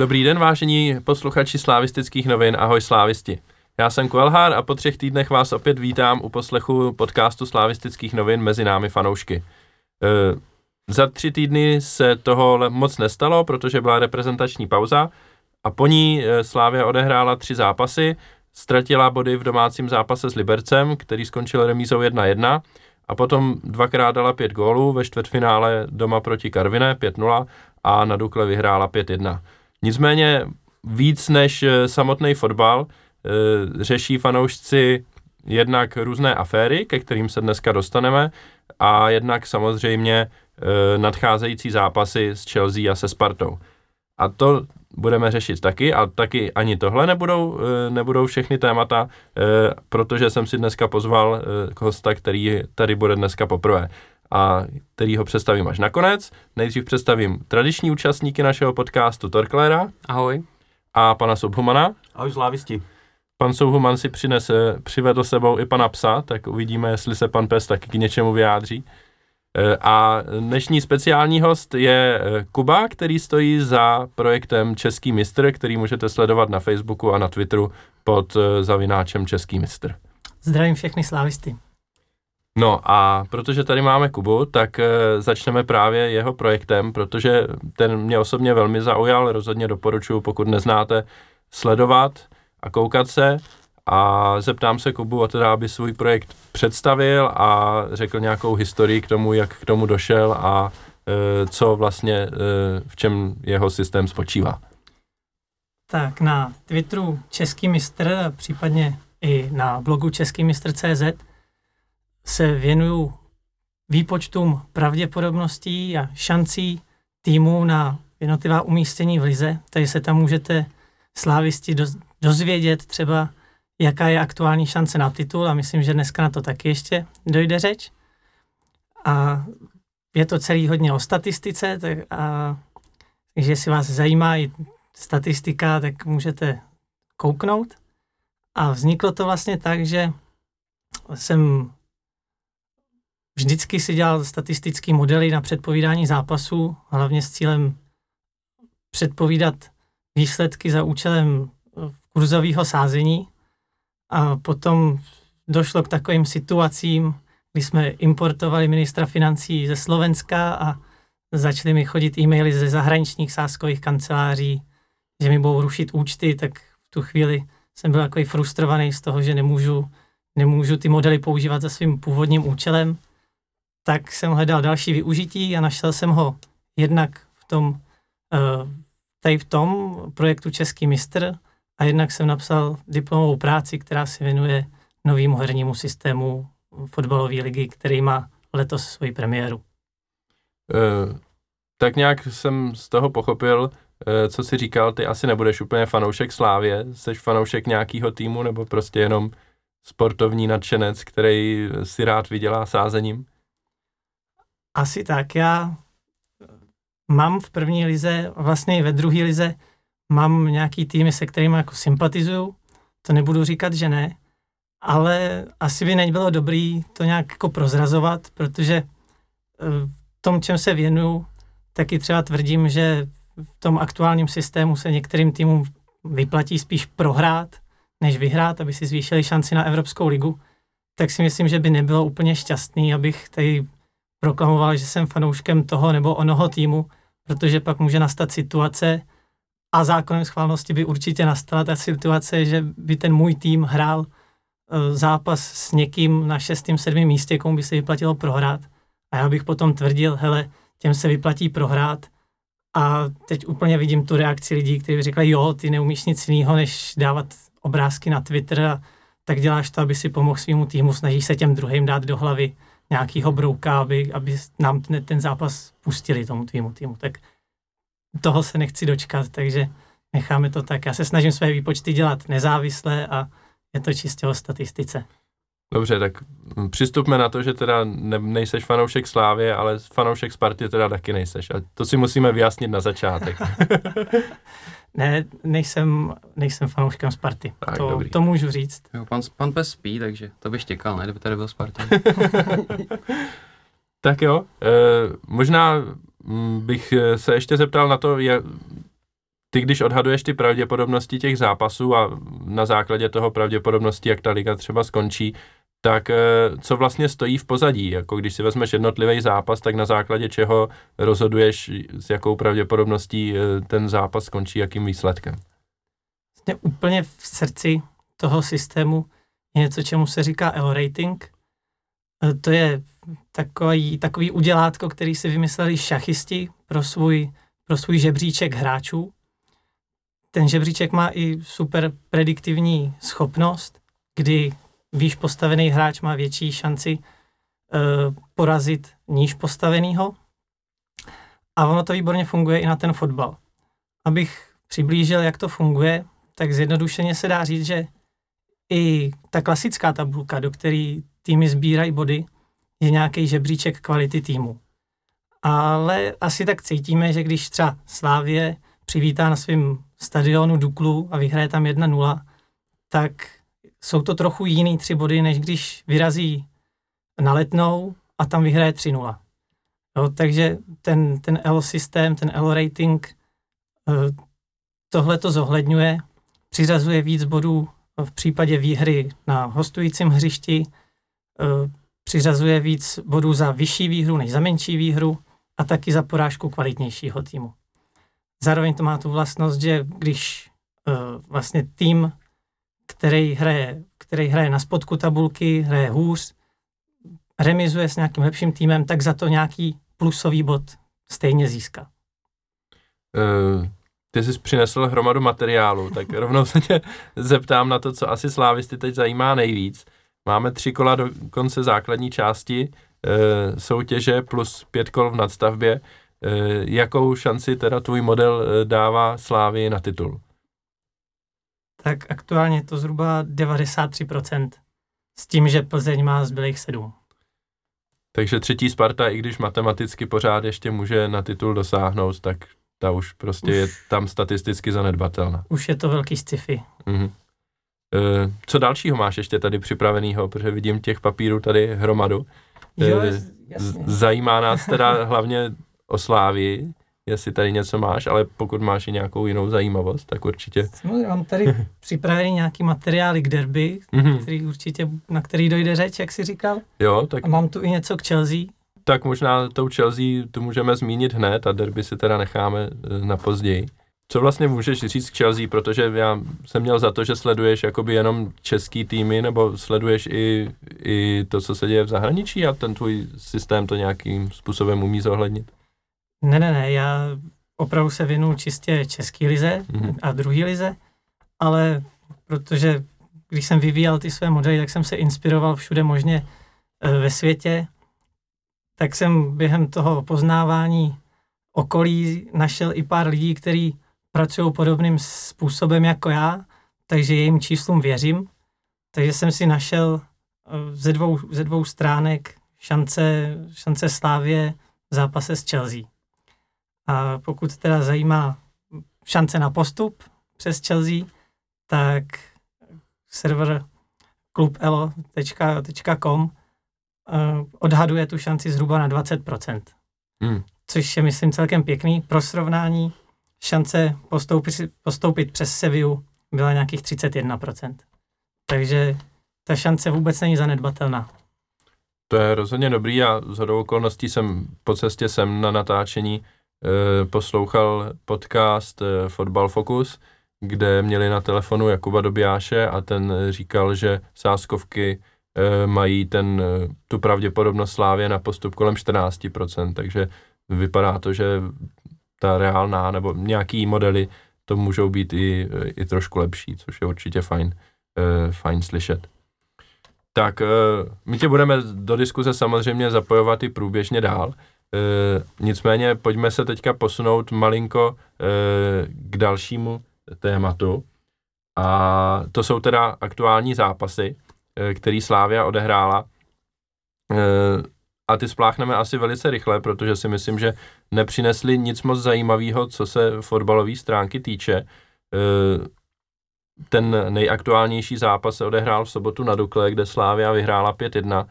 Dobrý den, vážení posluchači slávistických novin, ahoj slávisti. Já jsem Kuelhár a po třech týdnech vás opět vítám u poslechu podcastu slávistických novin mezi námi fanoušky. E, za tři týdny se toho moc nestalo, protože byla reprezentační pauza a po ní e, Slávia odehrála tři zápasy, ztratila body v domácím zápase s Libercem, který skončil remízou 1-1 a potom dvakrát dala pět gólů ve čtvrtfinále doma proti Karviné 5-0 a na Dukle vyhrála 5-1. Nicméně víc než eh, samotný fotbal eh, řeší fanoušci jednak různé aféry, ke kterým se dneska dostaneme, a jednak samozřejmě eh, nadcházející zápasy s Chelsea a se Spartou. A to budeme řešit taky, a taky ani tohle nebudou, nebudou všechny témata, protože jsem si dneska pozval hosta, který tady bude dneska poprvé a který ho představím až nakonec. Nejdřív představím tradiční účastníky našeho podcastu Torklera. Ahoj. A pana Subhumana. Ahoj zlávisti. Pan Subhuman si přinese, přivedl sebou i pana psa, tak uvidíme, jestli se pan pes taky k něčemu vyjádří. E, a dnešní speciální host je e, Kuba, který stojí za projektem Český mistr, který můžete sledovat na Facebooku a na Twitteru pod e, zavináčem Český mistr. Zdravím všechny slávisty. No a protože tady máme Kubu, tak e, začneme právě jeho projektem, protože ten mě osobně velmi zaujal, rozhodně doporučuji, pokud neznáte, sledovat a koukat se a zeptám se Kubu, teda, aby svůj projekt představil a řekl nějakou historii k tomu, jak k tomu došel a e, co vlastně, e, v čem jeho systém spočívá. Tak na Twitteru Český mistr, případně i na blogu Český mistr.cz se věnuju výpočtům pravděpodobností a šancí týmu na jednotlivá umístění v lize, takže se tam můžete slávisti dozvědět třeba, jaká je aktuální šance na titul a myslím, že dneska na to taky ještě dojde řeč. A je to celý hodně o statistice, tak a, takže jestli vás zajímá i statistika, tak můžete kouknout. A vzniklo to vlastně tak, že jsem Vždycky si dělal statistické modely na předpovídání zápasů, hlavně s cílem předpovídat výsledky za účelem eh, kurzového sázení. A potom došlo k takovým situacím, kdy jsme importovali ministra financí ze Slovenska a začaly mi chodit e-maily ze zahraničních sáskových kanceláří, že mi budou rušit účty, tak v tu chvíli jsem byl takový frustrovaný z toho, že nemůžu, nemůžu ty modely používat za svým původním účelem tak jsem hledal další využití a našel jsem ho jednak v tom, eh, tady v tom projektu Český mistr a jednak jsem napsal diplomovou práci, která se věnuje novému hernímu systému fotbalové ligy, který má letos svoji premiéru. Uh, tak nějak jsem z toho pochopil, uh, co si říkal, ty asi nebudeš úplně fanoušek Slávě, jsi fanoušek nějakého týmu nebo prostě jenom sportovní nadšenec, který si rád vydělá sázením? Asi tak. Já mám v první lize, vlastně i ve druhé lize, mám nějaký týmy, se kterými jako sympatizuju. To nebudu říkat, že ne, ale asi by nebylo dobrý to nějak jako prozrazovat, protože eh, v tom, čem se věnuju, taky třeba tvrdím, že v tom aktuálním systému se některým týmům vyplatí spíš prohrát, než vyhrát, aby si zvýšili šanci na Evropskou ligu, tak si myslím, že by nebylo úplně šťastný, abych tady proklamoval, že jsem fanouškem toho nebo onoho týmu, protože pak může nastat situace a zákonem schválnosti by určitě nastala ta situace, že by ten můj tým hrál e, zápas s někým na šestém, sedmém místě, komu by se vyplatilo prohrát. A já bych potom tvrdil, hele, těm se vyplatí prohrát. A teď úplně vidím tu reakci lidí, kteří by řekli, jo, ty neumíš nic jiného, než dávat obrázky na Twitter a tak děláš to, aby si pomohl svýmu týmu, snažíš se těm druhým dát do hlavy nějakýho brouka, aby, aby nám ten, ten zápas pustili tomu týmu týmu. Tak toho se nechci dočkat, takže necháme to tak. Já se snažím své výpočty dělat nezávisle a je to čistě o statistice. Dobře, tak přistupme na to, že teda ne, nejseš fanoušek Slávě, ale fanoušek Sparty teda taky nejseš. A to si musíme vyjasnit na začátek. ne, nejsem, nejsem fanouškem Sparty. Tak, to, dobrý. to můžu říct. Jo, pan, pan Pes spí, takže to bych čekal, ne, kdyby tady byl Sparta. tak jo, e, možná mm, bych se ještě zeptal na to, jak, ty, když odhaduješ ty pravděpodobnosti těch zápasů a na základě toho pravděpodobnosti, jak ta liga třeba skončí, tak eh, co vlastně stojí v pozadí? Jako když si vezmeš jednotlivý zápas, tak na základě čeho rozhoduješ, s jakou pravděpodobností eh, ten zápas skončí, jakým výsledkem? Vlastně úplně v srdci toho systému je něco, čemu se říká L rating. Eh, to je takový, takový udělátko, který si vymysleli šachisti pro svůj, pro svůj žebříček hráčů. Ten žebříček má i super prediktivní schopnost, kdy výš postavený hráč má větší šanci uh, porazit níž postavenýho. A ono to výborně funguje i na ten fotbal. Abych přiblížil, jak to funguje, tak zjednodušeně se dá říct, že i ta klasická tabulka, do které týmy sbírají body, je nějaký žebříček kvality týmu. Ale asi tak cítíme, že když třeba Slávě přivítá na svém stadionu Duklu a vyhraje tam 1-0, tak jsou to trochu jiný tři body, než když vyrazí na letnou a tam vyhraje 3-0. Jo, takže ten, ten L systém, ten L rating eh, tohle to zohledňuje, přiřazuje víc bodů v případě výhry na hostujícím hřišti, eh, přiřazuje víc bodů za vyšší výhru než za menší výhru a taky za porážku kvalitnějšího týmu. Zároveň to má tu vlastnost, že když uh, vlastně tým, který hraje, který hraje na spodku tabulky, hraje hůř, remizuje s nějakým lepším týmem, tak za to nějaký plusový bod stejně získá. Uh, ty jsi přinesl hromadu materiálu, tak rovnou se tě zeptám na to, co asi slávisty teď zajímá nejvíc. Máme tři kola do konce základní části e, soutěže plus pět kol v nadstavbě. E, jakou šanci teda tvůj model dává Slávy na titul? Tak aktuálně je to zhruba 93%. S tím, že Plzeň má zbylých sedm. Takže třetí Sparta, i když matematicky pořád ještě může na titul dosáhnout, tak ta už prostě už, je tam statisticky zanedbatelná. Už je to velký sci-fi. Mm-hmm. Eh, co dalšího máš ještě tady připraveného, protože vidím těch papírů tady hromadu. Jo, eh, jasně. Zajímá nás teda hlavně o Slávii, jestli tady něco máš, ale pokud máš i nějakou jinou zajímavost, tak určitě. Samozřejmě mám tady připravený nějaký materiály k derby, mm-hmm. který určitě, na který dojde řeč, jak jsi říkal. Jo, tak... A mám tu i něco k Chelsea. Tak možná tou Chelsea tu můžeme zmínit hned a derby si teda necháme eh, na později. Co vlastně můžeš říct k Chelsea, protože já jsem měl za to, že sleduješ jakoby jenom český týmy, nebo sleduješ i, i to, co se děje v zahraničí a ten tvůj systém to nějakým způsobem umí zohlednit? Ne, ne, ne, já opravdu se věnu čistě český lize mm-hmm. a druhý lize, ale protože když jsem vyvíjel ty své modely, tak jsem se inspiroval všude možně e, ve světě, tak jsem během toho poznávání okolí našel i pár lidí, kteří pracují podobným způsobem jako já, takže jejím číslům věřím. Takže jsem si našel eh, ze dvou, ze dvou stránek šance, šance Slávě v zápase s Chelsea. A pokud teda zajímá šance na postup přes Chelsea, tak server klubelo.com eh, odhaduje tu šanci zhruba na 20%. Hmm. Což je, myslím, celkem pěkný. Pro srovnání šance postoupit, postoupit přes Seviu byla nějakých 31%. Takže ta šance vůbec není zanedbatelná. To je rozhodně dobrý a z hodou okolností jsem po cestě sem na natáčení poslouchal podcast e, Fotbal Focus, kde měli na telefonu Jakuba Dobijáše a ten říkal, že sáskovky mají ten, tu pravděpodobnost Slávě na postup kolem 14%, takže vypadá to, že ta reálná, nebo nějaký modely, to můžou být i, i trošku lepší, což je určitě fajn, fajn slyšet. Tak my tě budeme do diskuze samozřejmě zapojovat i průběžně dál. Uh, nicméně pojďme se teďka posunout malinko uh, k dalšímu tématu. A to jsou teda aktuální zápasy, uh, který Slávia odehrála. Uh, a ty spláchneme asi velice rychle, protože si myslím, že nepřinesli nic moc zajímavého, co se fotbalové stránky týče. E, ten nejaktuálnější zápas se odehrál v sobotu na Dukle, kde Slávia vyhrála 5-1.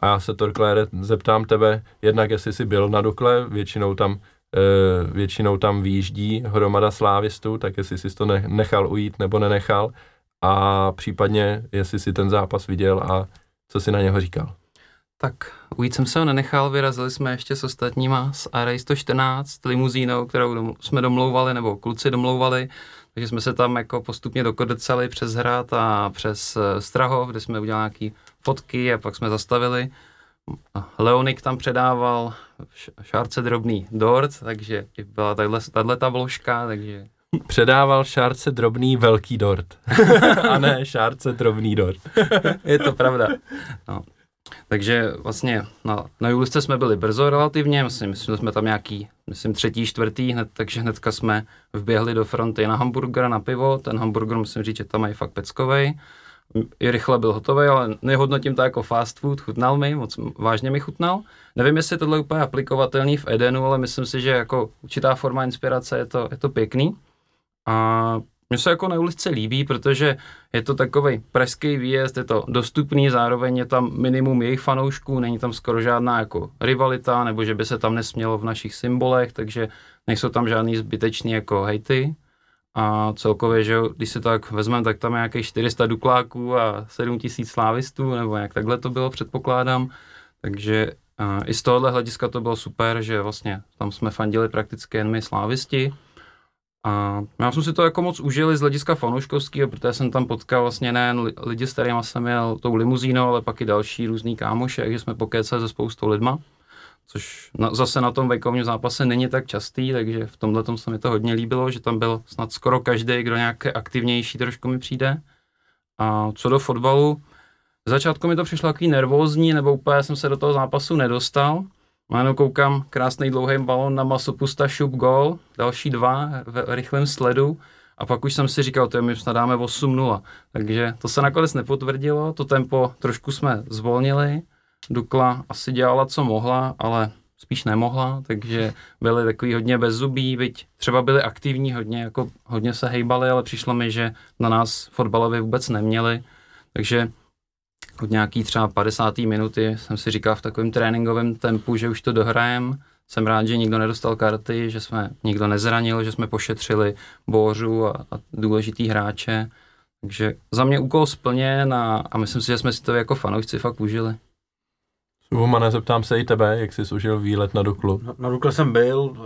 A já se, Torklére, zeptám tebe jednak, jestli jsi byl na Dukle, většinou tam většinou tam výjíždí hromada slávistů, tak jestli jsi to nechal ujít nebo nenechal a případně jestli si ten zápas viděl a co si na něho říkal. Tak ujít jsem se ho nenechal, vyrazili jsme ještě s ostatníma z Arej 114 limuzínou, kterou jsme domlouvali, nebo kluci domlouvali, takže jsme se tam jako postupně dokodecali přes hrad a přes eh, Strahov, kde jsme udělali nějaké fotky a pak jsme zastavili. Leonik tam předával šárce drobný dort, takže byla tahle ta vložka, takže... Předával šárce drobný velký dort. a ne šárce drobný dort. Je to pravda. No. Takže vlastně na, na Julisce jsme byli brzo relativně, myslím, myslím, že jsme tam nějaký, myslím třetí, čtvrtý, hned, takže hnedka jsme vběhli do fronty na hamburger, na pivo, ten hamburger musím říct, že tam mají fakt peckovej, i rychle byl hotový, ale nehodnotím to jako fast food, chutnal mi, moc vážně mi chutnal. Nevím, jestli tohle je úplně aplikovatelný v Edenu, ale myslím si, že jako určitá forma inspirace je to, je to pěkný. A mně se jako na ulici líbí, protože je to takový pražský výjezd, je to dostupný, zároveň je tam minimum jejich fanoušků, není tam skoro žádná jako rivalita, nebo že by se tam nesmělo v našich symbolech, takže nejsou tam žádný zbytečný jako hejty. A celkově, že když se tak vezmeme, tak tam je nějakých 400 dukláků a 7000 slávistů, nebo jak takhle to bylo, předpokládám. Takže i z tohohle hlediska to bylo super, že vlastně tam jsme fandili prakticky jen my slávisti. A já jsem si to jako moc užili z hlediska fanouškovského, protože jsem tam potkal vlastně nejen lidi, s kterými jsem jel tou limuzínou, ale pak i další různý kámoše, takže jsme pokecali se spoustou lidma, což na, zase na tom vejkovním zápase není tak častý, takže v tomhle tom se mi to hodně líbilo, že tam byl snad skoro každý, kdo nějaké aktivnější trošku mi přijde. A co do fotbalu, v začátku mi to přišlo takový nervózní, nebo úplně jsem se do toho zápasu nedostal, Máno koukám, krásný dlouhý balon na masopusta šup gol, další dva v rychlém sledu a pak už jsem si říkal, to je my snad dáme 8-0. Takže to se nakonec nepotvrdilo, to tempo trošku jsme zvolnili, Dukla asi dělala, co mohla, ale spíš nemohla, takže byli takový hodně bezzubí, byť třeba byli aktivní hodně, jako hodně se hejbali, ale přišlo mi, že na nás fotbalově vůbec neměli, takže od nějaký třeba 50. minuty jsem si říkal v takovém tréninkovém tempu, že už to dohrajem. Jsem rád, že nikdo nedostal karty, že jsme nikdo nezranil, že jsme pošetřili Bořu a, a důležitý hráče. Takže za mě úkol splněn a, a myslím si, že jsme si to jako fanoušci fakt užili. Subomane, zeptám se i tebe, jak jsi užil výlet na Duklu. Na, na Dukle jsem byl, uh,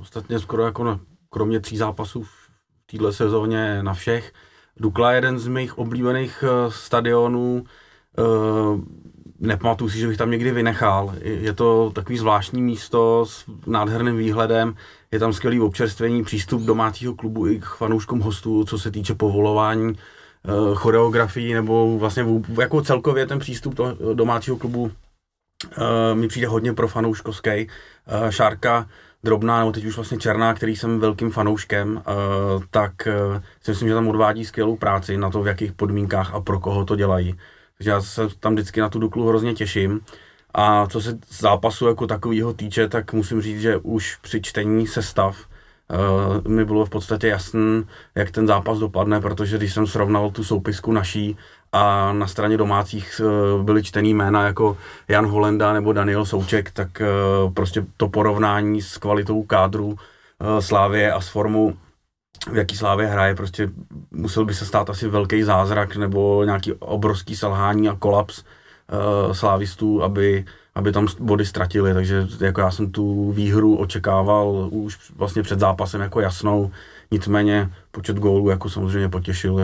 ostatně skoro jako na, kromě tří zápasů v této sezóně na všech. Dukla je jeden z mých oblíbených uh, stadionů, Uh, nepamatuju si, že bych tam někdy vynechal. Je to takový zvláštní místo s nádherným výhledem, je tam skvělý občerstvení, přístup domácího klubu i k fanouškům hostů, co se týče povolování choreografií, nebo vlastně jako celkově ten přístup toho domácíího klubu uh, mi přijde hodně pro fanouškovský. Uh, Šárka drobná, nebo teď už vlastně černá, který jsem velkým fanouškem, uh, tak uh, si myslím, že tam odvádí skvělou práci na to, v jakých podmínkách a pro koho to dělají. Takže já se tam vždycky na tu Duklu hrozně těším. A co se zápasu jako takového týče, tak musím říct, že už při čtení sestav uh, mi bylo v podstatě jasný, jak ten zápas dopadne, protože když jsem srovnal tu soupisku naší a na straně domácích uh, byly čtený jména jako Jan Holenda nebo Daniel Souček, tak uh, prostě to porovnání s kvalitou kádru uh, Slávě a s formou v jaký slávě hraje, prostě musel by se stát asi velký zázrak nebo nějaký obrovský selhání a kolaps uh, slávistů, aby, aby tam body ztratili, takže jako já jsem tu výhru očekával už vlastně před zápasem jako jasnou, nicméně počet gólů jako samozřejmě potěšil,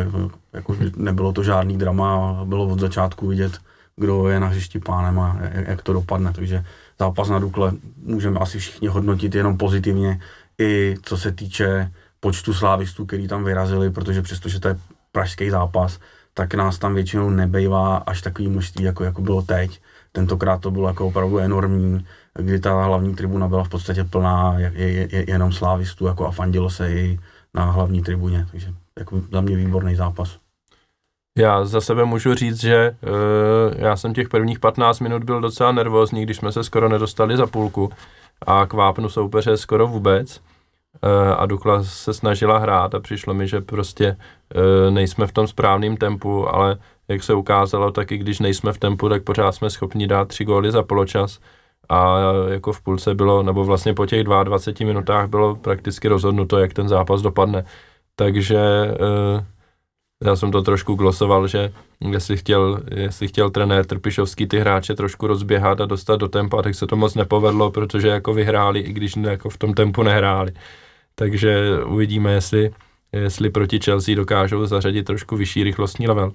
jako, nebylo to žádný drama, bylo od začátku vidět, kdo je na hřišti pánem a jak to dopadne, takže zápas na Dukle můžeme asi všichni hodnotit jenom pozitivně, i co se týče počtu slávistů, který tam vyrazili, protože přestože to je pražský zápas, tak nás tam většinou nebejvá až takový množství, jako, jako bylo teď. Tentokrát to bylo jako opravdu enormní, kdy ta hlavní tribuna byla v podstatě plná je, je, je, jenom slávistů jako a fandilo se i na hlavní tribuně, takže jako za mě výborný zápas. Já za sebe můžu říct, že uh, já jsem těch prvních 15 minut byl docela nervózní, když jsme se skoro nedostali za půlku a k vápnu soupeře skoro vůbec. Eh, a Dukla se snažila hrát a přišlo mi, že prostě eh, nejsme v tom správném tempu, ale jak se ukázalo, tak i když nejsme v tempu, tak pořád jsme schopni dát tři góly za poločas a jako v půlce bylo, nebo vlastně po těch 22 minutách bylo prakticky rozhodnuto, jak ten zápas dopadne. Takže uh, já jsem to trošku glosoval, že jestli chtěl, jestli chtěl trenér Trpišovský ty hráče trošku rozběhat a dostat do tempa, tak se to moc nepovedlo, protože jako vyhráli, i když jako v tom tempu nehráli. Takže uvidíme, jestli, jestli proti Chelsea dokážou zařadit trošku vyšší rychlostní level.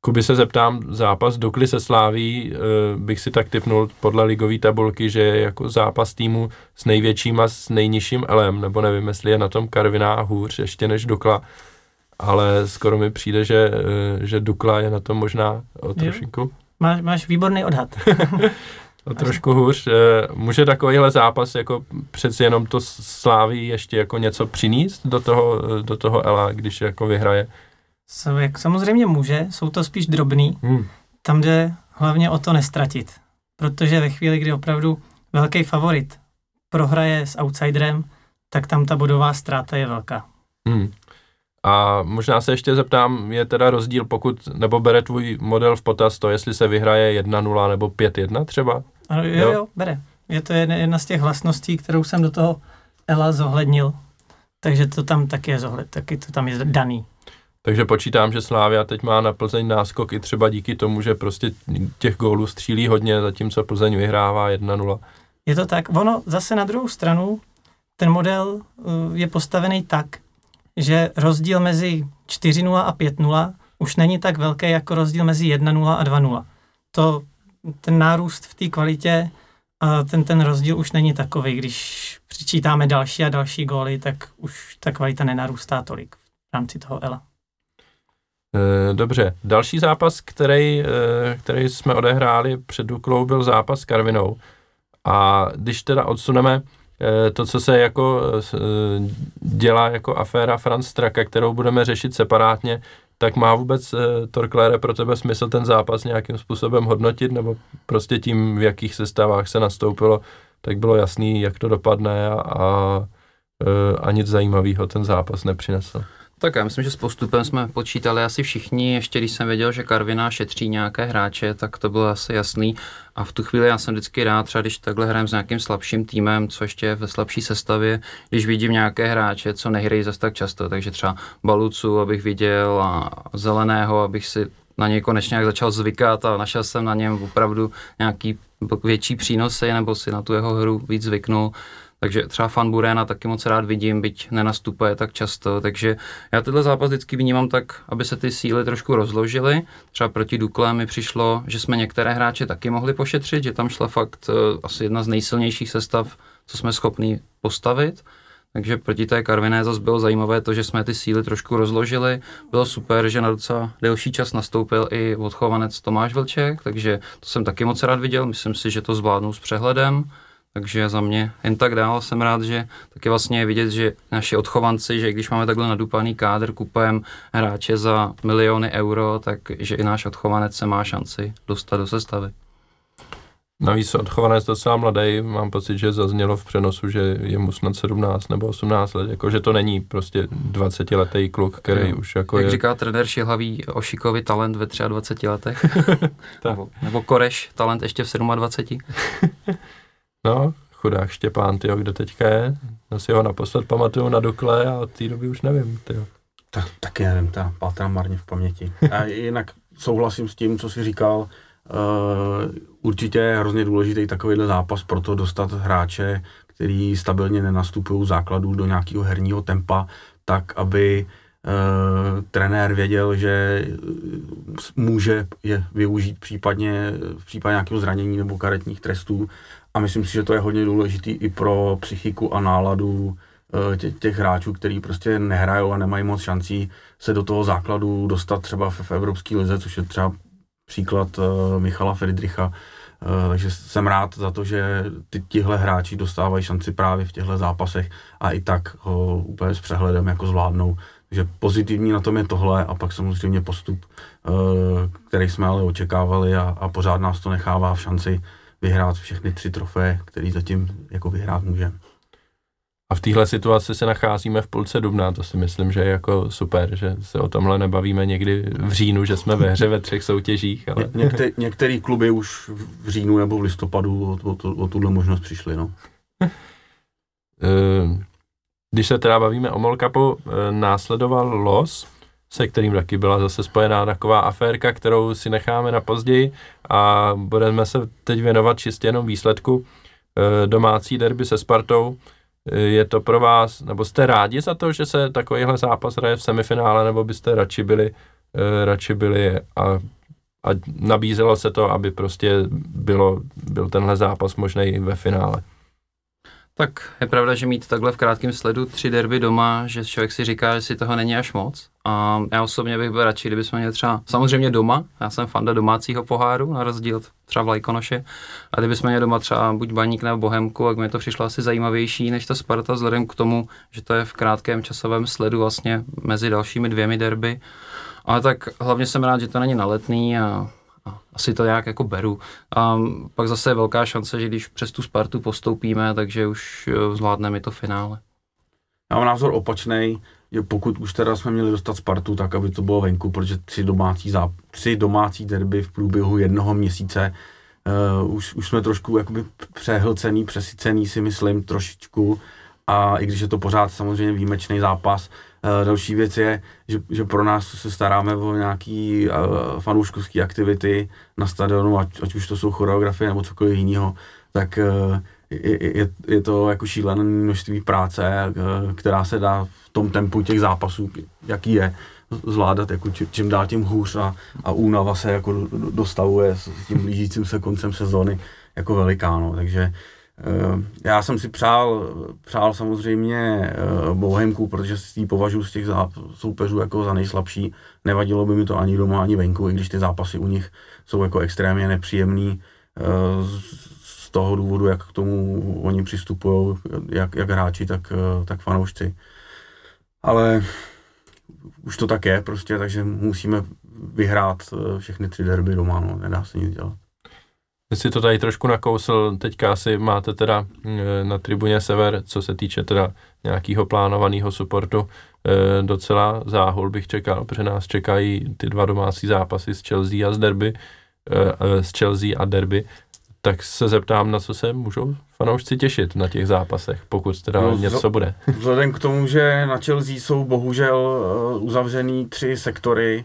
Kuby se zeptám, zápas Dukly se Sláví eh, bych si tak typnul podle ligové tabulky, že je jako zápas týmu s největším a s nejnižším elem, nebo nevím, jestli je na tom Karviná hůř ještě než Dukla, ale skoro mi přijde, že, eh, že Dukla je na tom možná o trošinku. Máš, máš výborný odhad. o trošku hůř. Eh, může takovýhle zápas jako přeci jenom to Sláví ještě jako něco přinést do toho, do toho Ela, když jako vyhraje? Jak samozřejmě může, jsou to spíš drobný. Hmm. Tam jde hlavně o to nestratit. Protože ve chvíli, kdy opravdu velký favorit prohraje s outsiderem, tak tam ta bodová ztráta je velká. Hmm. A možná se ještě zeptám, je teda rozdíl, pokud, nebo bere tvůj model v potaz to, jestli se vyhraje 1-0 nebo 5-1 třeba? Ano, jo, jo, jo, bere. Je to jedna, jedna z těch vlastností, kterou jsem do toho Ela zohlednil. Takže to tam taky je zohled, taky to tam je daný. Takže počítám, že Slávia teď má na Plzeň náskok i třeba díky tomu, že prostě těch gólů střílí hodně, zatímco Plzeň vyhrává 1-0. Je to tak. Ono zase na druhou stranu, ten model uh, je postavený tak, že rozdíl mezi 4-0 a 5-0 už není tak velký jako rozdíl mezi 1-0 a 2-0. To, ten nárůst v té kvalitě a ten, ten rozdíl už není takový. Když přičítáme další a další góly, tak už ta kvalita nenarůstá tolik v rámci toho ELA. Eh, dobře, další zápas, který, eh, který jsme odehráli před Duklou, byl zápas s Karvinou. A když teda odsuneme eh, to, co se jako dělá jako aféra Franz Straka, kterou budeme řešit separátně, tak má vůbec Torklére pro tebe smysl ten zápas nějakým způsobem hodnotit, nebo prostě tím, v jakých sestavách se nastoupilo, tak bylo jasný, jak to dopadne a, a, a nic zajímavého ten zápas nepřinesl. Tak já myslím, že s postupem jsme počítali asi všichni, ještě když jsem věděl, že Karviná šetří nějaké hráče, tak to bylo asi jasný. A v tu chvíli já jsem vždycky rád, třeba když takhle hrajem s nějakým slabším týmem, co ještě je ve slabší sestavě, když vidím nějaké hráče, co nehrají zase tak často, takže třeba Balucu, abych viděl a Zeleného, abych si na něj konečně nějak začal zvykat a našel jsem na něm opravdu nějaký větší přínosy, nebo si na tu jeho hru víc zvyknul takže třeba fan Burena taky moc rád vidím, byť nenastupuje tak často, takže já tenhle zápas vždycky vnímám tak, aby se ty síly trošku rozložily. Třeba proti Dukle mi přišlo, že jsme některé hráče taky mohli pošetřit, že tam šla fakt uh, asi jedna z nejsilnějších sestav, co jsme schopni postavit. Takže proti té Karviné zase bylo zajímavé to, že jsme ty síly trošku rozložili. Bylo super, že na docela delší čas nastoupil i odchovanec Tomáš Vlček, takže to jsem taky moc rád viděl. Myslím si, že to zvládnu s přehledem. Takže za mě jen tak dál jsem rád, že taky vlastně je vidět, že naši odchovanci, že když máme takhle nadupaný kádr, kupujeme hráče za miliony euro, takže i náš odchovanec se má šanci dostat do sestavy. Navíc odchovanec docela mladý, mám pocit, že zaznělo v přenosu, že je mu snad 17 nebo 18 let, jako že to není prostě 20 letý kluk, který jo. už jako Jak je... říká trenér Šilhavý, Ošikovi talent ve 23 letech. nebo, nebo Koreš, talent ještě v 27. No, chudák Štěpán, tyjo, kde teďka je? Já si ho naposled pamatuju na Dukle a od té doby už nevím, tyjo. Tak, taky nevím, ta pátrám marně v paměti. A jinak souhlasím s tím, co jsi říkal. Uh, určitě je hrozně důležitý takovýhle zápas pro to dostat hráče, který stabilně nenastupují základů do nějakého herního tempa, tak aby uh, trenér věděl, že může je využít případně v případě nějakého zranění nebo karetních trestů a myslím si, že to je hodně důležitý i pro psychiku a náladu eh, tě, těch hráčů, kteří prostě nehrajou a nemají moc šancí se do toho základu dostat třeba v, v Evropské lize, což je třeba příklad uh, Michala Friedricha. Uh, takže jsem rád za to, že ty, tihle hráči dostávají šanci právě v těchto zápasech a i tak ho úplně s přehledem jako zvládnou. Takže pozitivní na tom je tohle a pak samozřejmě postup, který jsme ale očekávali a, a pořád nás to nechává v šanci vyhrát všechny tři trofeje, které zatím jako vyhrát můžeme. A v téhle situaci se nacházíme v půlce dubna, to si myslím, že je jako super, že se o tomhle nebavíme někdy v říjnu, že jsme ve hře ve třech soutěžích. Ale... Ně, některý, některý kluby už v říjnu nebo v listopadu o, o, o tuhle možnost přišli. No. Eh, když se teda bavíme o Molkapu, eh, následoval los, se kterým taky byla zase spojená taková aférka, kterou si necháme na později a budeme se teď věnovat čistě jenom výsledku eh, domácí derby se Spartou. Je to pro vás, nebo jste rádi za to, že se takovýhle zápas hraje v semifinále, nebo byste radši byli, radši byli a, a nabízelo se to, aby prostě bylo, byl tenhle zápas možný ve finále? Tak je pravda, že mít takhle v krátkém sledu tři derby doma, že člověk si říká, že si toho není až moc. A já osobně bych byl radši, kdyby jsme měli třeba samozřejmě doma, já jsem fanda domácího poháru, na rozdíl třeba v Lajkonoše, a kdyby jsme měli doma třeba buď Baník nebo Bohemku, tak mi to přišlo asi zajímavější než ta Sparta, vzhledem k tomu, že to je v krátkém časovém sledu vlastně mezi dalšími dvěmi derby. Ale tak hlavně jsem rád, že to není naletný a asi to nějak jako beru. A pak zase je velká šance, že když přes tu Spartu postoupíme, takže už eh, zvládneme to finále. Já mám názor opačný, že pokud už teda jsme měli dostat Spartu, tak aby to bylo venku, protože tři domácí, záp- tři domácí derby v průběhu jednoho měsíce uh, už, už jsme trošku jakoby přehlcený, přesycený si myslím trošičku a i když je to pořád samozřejmě výjimečný zápas, další věc je, že, že pro nás se staráme o nějaký uh, fanouškovské aktivity na stadionu, ať, ať už to jsou choreografie nebo cokoliv jiného, tak uh, je, je, je to jako šílené množství práce, uh, která se dá v tom tempu těch zápasů, jaký je, zvládat jako čím dál tím hůř a, a únava se jako dostavuje s tím blížícím se koncem sezóny jako velikáno, takže Eh, já jsem si přál, přál samozřejmě eh, Bohemku, protože si ji považuji z těch soupeřů jako za nejslabší. Nevadilo by mi to ani doma, ani venku, i když ty zápasy u nich jsou jako extrémně nepříjemný eh, z toho důvodu, jak k tomu oni přistupují, jak, jak hráči, tak, tak fanoušci. Ale už to tak je prostě, takže musíme vyhrát všechny tři derby doma, no, nedá se nic dělat. Si to tady trošku nakousl, teďka asi máte teda mm, na tribuně Sever, co se týče teda nějakého plánovaného supportu, eh, docela záhul bych čekal, protože nás čekají ty dva domácí zápasy s Chelsea a z derby, eh, s Chelsea a derby, tak se zeptám, na co se můžou fanoušci těšit na těch zápasech, pokud teda no, něco bude. Vzhledem k tomu, že na Chelsea jsou bohužel uzavřený tři sektory,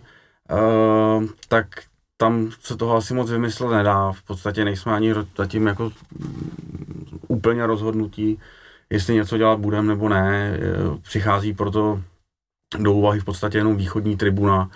tak tam se toho asi moc vymyslet nedá. V podstatě nejsme ani zatím jako úplně rozhodnutí, jestli něco dělat budeme nebo ne. Přichází proto do úvahy v podstatě jenom východní tribuna,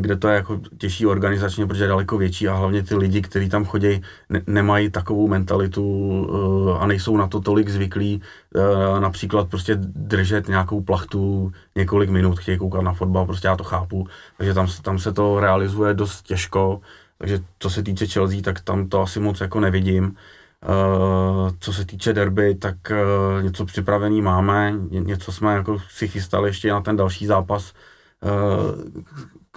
kde to je jako těžší organizačně, protože je daleko větší a hlavně ty lidi, kteří tam chodí, ne- nemají takovou mentalitu uh, a nejsou na to tolik zvyklí uh, například prostě držet nějakou plachtu několik minut, chtějí koukat na fotbal, prostě já to chápu, takže tam, tam se to realizuje dost těžko, takže co se týče Chelsea, tak tam to asi moc jako nevidím. Uh, co se týče derby, tak uh, něco připravený máme, ně, něco jsme jako si chystali ještě na ten další zápas, uh,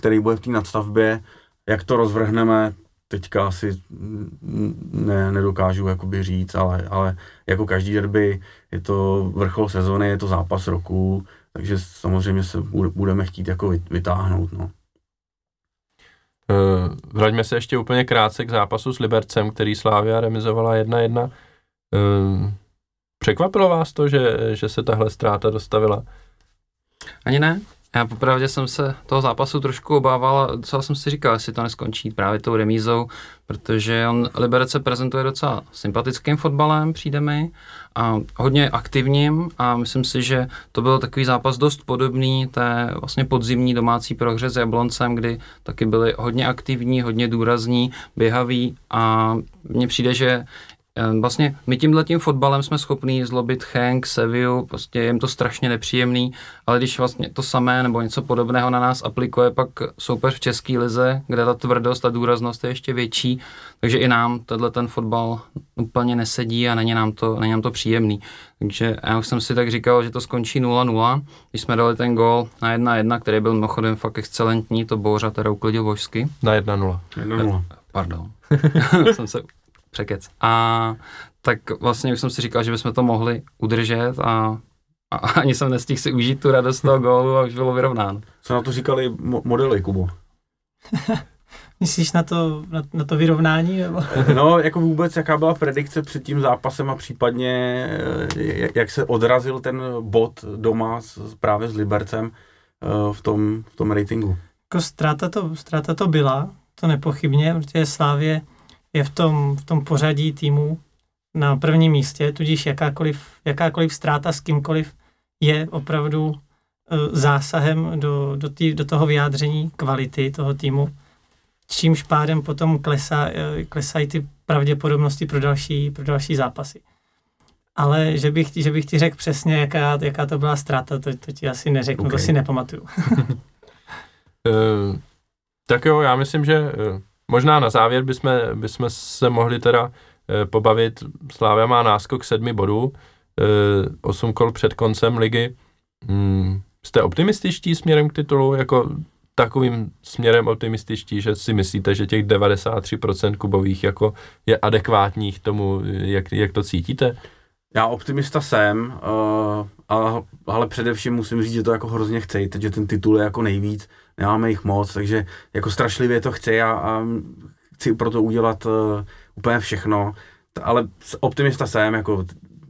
který bude v té nadstavbě, jak to rozvrhneme, teďka asi ne, nedokážu jakoby říct, ale, ale jako každý derby je to vrchol sezóny, je to zápas roku, takže samozřejmě se budeme chtít jako vytáhnout. No. Uh, vraťme se ještě úplně krátce k zápasu s Libercem, který Slávia remizovala 1-1. Uh, překvapilo vás to, že, že se tahle ztráta dostavila? Ani ne. Já popravdě jsem se toho zápasu trošku obával docela jsem si říkal, jestli to neskončí právě tou remízou, protože on Liberec se prezentuje docela sympatickým fotbalem, přijde mi, a hodně aktivním a myslím si, že to byl takový zápas dost podobný té vlastně podzimní domácí prohře s Jabloncem, kdy taky byli hodně aktivní, hodně důrazní, běhaví a mně přijde, že vlastně my tímhle tím fotbalem jsme schopní zlobit Hank, Seviu, prostě je jim to strašně nepříjemný, ale když vlastně to samé nebo něco podobného na nás aplikuje pak soupeř v České lize, kde ta tvrdost a důraznost je ještě větší, takže i nám tenhle ten fotbal úplně nesedí a není nám to, není nám to příjemný. Takže já už jsem si tak říkal, že to skončí 0-0, když jsme dali ten gol na 1-1, který byl mimochodem fakt excelentní, to Bouřa teda uklidil vožsky. Na 1-0. 1-0. Pardon. jsem se překec. A tak vlastně už jsem si říkal, že bychom to mohli udržet a, a ani jsem nestihl si užít tu radost toho gólu a už bylo vyrovnáno. Co na to říkali mo- modely, Kubo? Myslíš na to, na, na to vyrovnání? Nebo? No, jako vůbec, jaká byla predikce před tím zápasem a případně eh, jak se odrazil ten bod doma s, právě s Libercem eh, v tom, v tom ratingu? Jako ztráta to, ztráta to byla, to nepochybně, protože Slávě je v tom, v tom pořadí týmu na prvním místě, tudíž jakákoliv, jakákoliv ztráta s kýmkoliv je opravdu uh, zásahem do, do, tý, do toho vyjádření kvality toho týmu, čímž pádem potom klesá, uh, klesají ty pravděpodobnosti pro další, pro další zápasy. Ale že bych, že bych ti řekl přesně, jaká, jaká to byla ztráta, to, to ti asi neřeknu, okay. to si nepamatuju. Uh, tak jo, já myslím, že uh, možná na závěr bychom, bychom se mohli teda uh, pobavit. Slávia má náskok sedmi bodů, uh, osm kol před koncem ligy. Hmm, jste optimističtí směrem k titulu, jako takovým směrem optimističtí, že si myslíte, že těch 93% kubových jako je adekvátních tomu, jak, jak to cítíte? Já optimista jsem, uh, ale, ale především musím říct, že to jako hrozně chci, že ten titul je jako nejvíc, nemáme jich moc, takže jako strašlivě to chci a, a chci pro to udělat uh, úplně všechno, ale optimista jsem, jako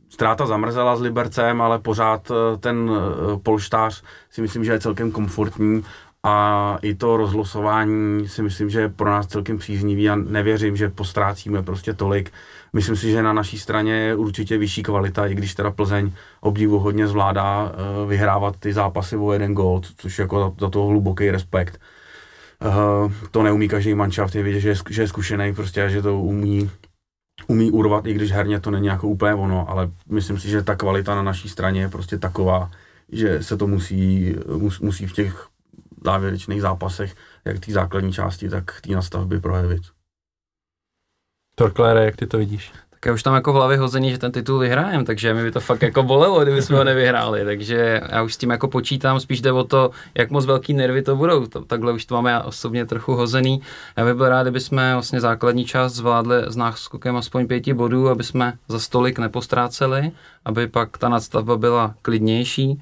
ztráta zamrzela s Libercem, ale pořád uh, ten uh, polštář si myslím, že je celkem komfortní a i to rozlosování si myslím, že je pro nás celkem příznivý a nevěřím, že postrácíme prostě tolik. Myslím si, že na naší straně je určitě vyšší kvalita, i když teda Plzeň obdivu hodně zvládá uh, vyhrávat ty zápasy o jeden gól, což jako za, za toho hluboký respekt. Uh, to neumí každý manšaft, je vidět, že je, že je zkušený prostě že to umí, umí urvat, i když herně to není jako úplně ono, ale myslím si, že ta kvalita na naší straně je prostě taková, že se to musí, mus, musí v těch závěrečných zápasech, jak té základní části, tak té nastavby projevit. Torklére, jak ty to vidíš? Tak já už tam jako v hlavě hození, že ten titul vyhrájem, takže mi by to fakt jako bolelo, kdyby jsme ho nevyhráli, takže já už s tím jako počítám, spíš jde o to, jak moc velký nervy to budou, takhle už to máme já osobně trochu hozený. Já bych byl rád, kdyby jsme vlastně základní část zvládli s náskokem aspoň pěti bodů, aby jsme za stolik nepostráceli, aby pak ta nadstavba byla klidnější.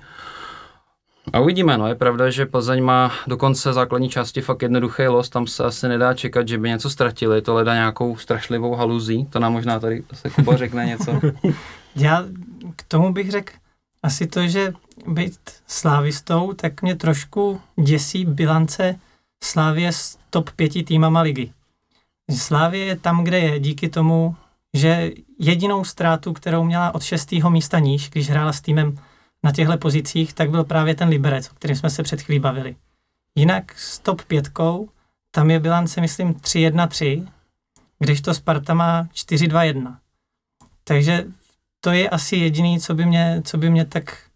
A uvidíme, no je pravda, že Plzeň má do konce základní části fakt jednoduchý los, tam se asi nedá čekat, že by něco ztratili, to leda nějakou strašlivou haluzí, to nám možná tady se Kuba řekne něco. Já k tomu bych řekl asi to, že být slávistou, tak mě trošku děsí bilance Slávě s top pěti týmama ligy. Slávě je tam, kde je, díky tomu, že jedinou ztrátu, kterou měla od šestého místa níž, když hrála s týmem na těchto pozicích, tak byl právě ten Liberec, o kterém jsme se před chvílí bavili. Jinak s top pětkou, tam je bilance, myslím, 3-1-3, když to Sparta má 4-2-1. Takže to je asi jediný, co by mě, co by mě tak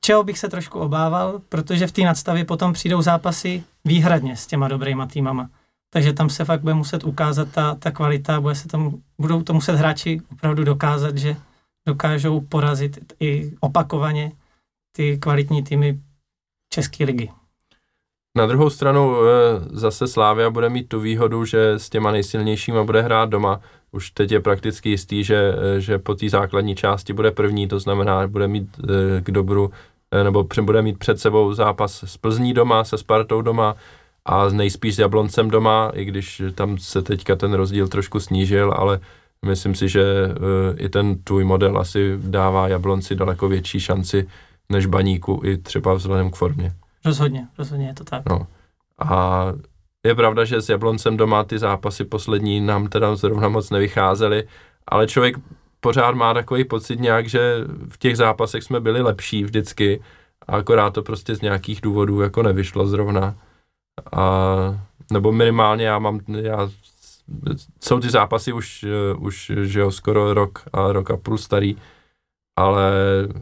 čeho bych se trošku obával, protože v té nadstavě potom přijdou zápasy výhradně s těma dobrýma týmama. Takže tam se fakt bude muset ukázat ta, ta kvalita, bude se tam, budou to muset hráči opravdu dokázat, že dokážou porazit i opakovaně ty kvalitní týmy České ligy. Na druhou stranu eh, zase Slávia bude mít tu výhodu, že s těma nejsilnějšíma bude hrát doma. Už teď je prakticky jistý, že, eh, že po té základní části bude první, to znamená, bude mít eh, k dobru, nebo bude mít před sebou zápas s Plzní doma, se Spartou doma a nejspíš s Jabloncem doma, i když tam se teďka ten rozdíl trošku snížil, ale Myslím si, že uh, i ten tvůj model asi dává Jablonci daleko větší šanci než Baníku, i třeba vzhledem k formě. Rozhodně, rozhodně je to tak. No. A je pravda, že s Jabloncem doma ty zápasy poslední nám teda zrovna moc nevycházely, ale člověk pořád má takový pocit nějak, že v těch zápasech jsme byli lepší vždycky a akorát to prostě z nějakých důvodů jako nevyšlo zrovna. A, nebo minimálně já mám, já jsou ty zápasy už, eh, už že jo, skoro rok a rok a půl starý, ale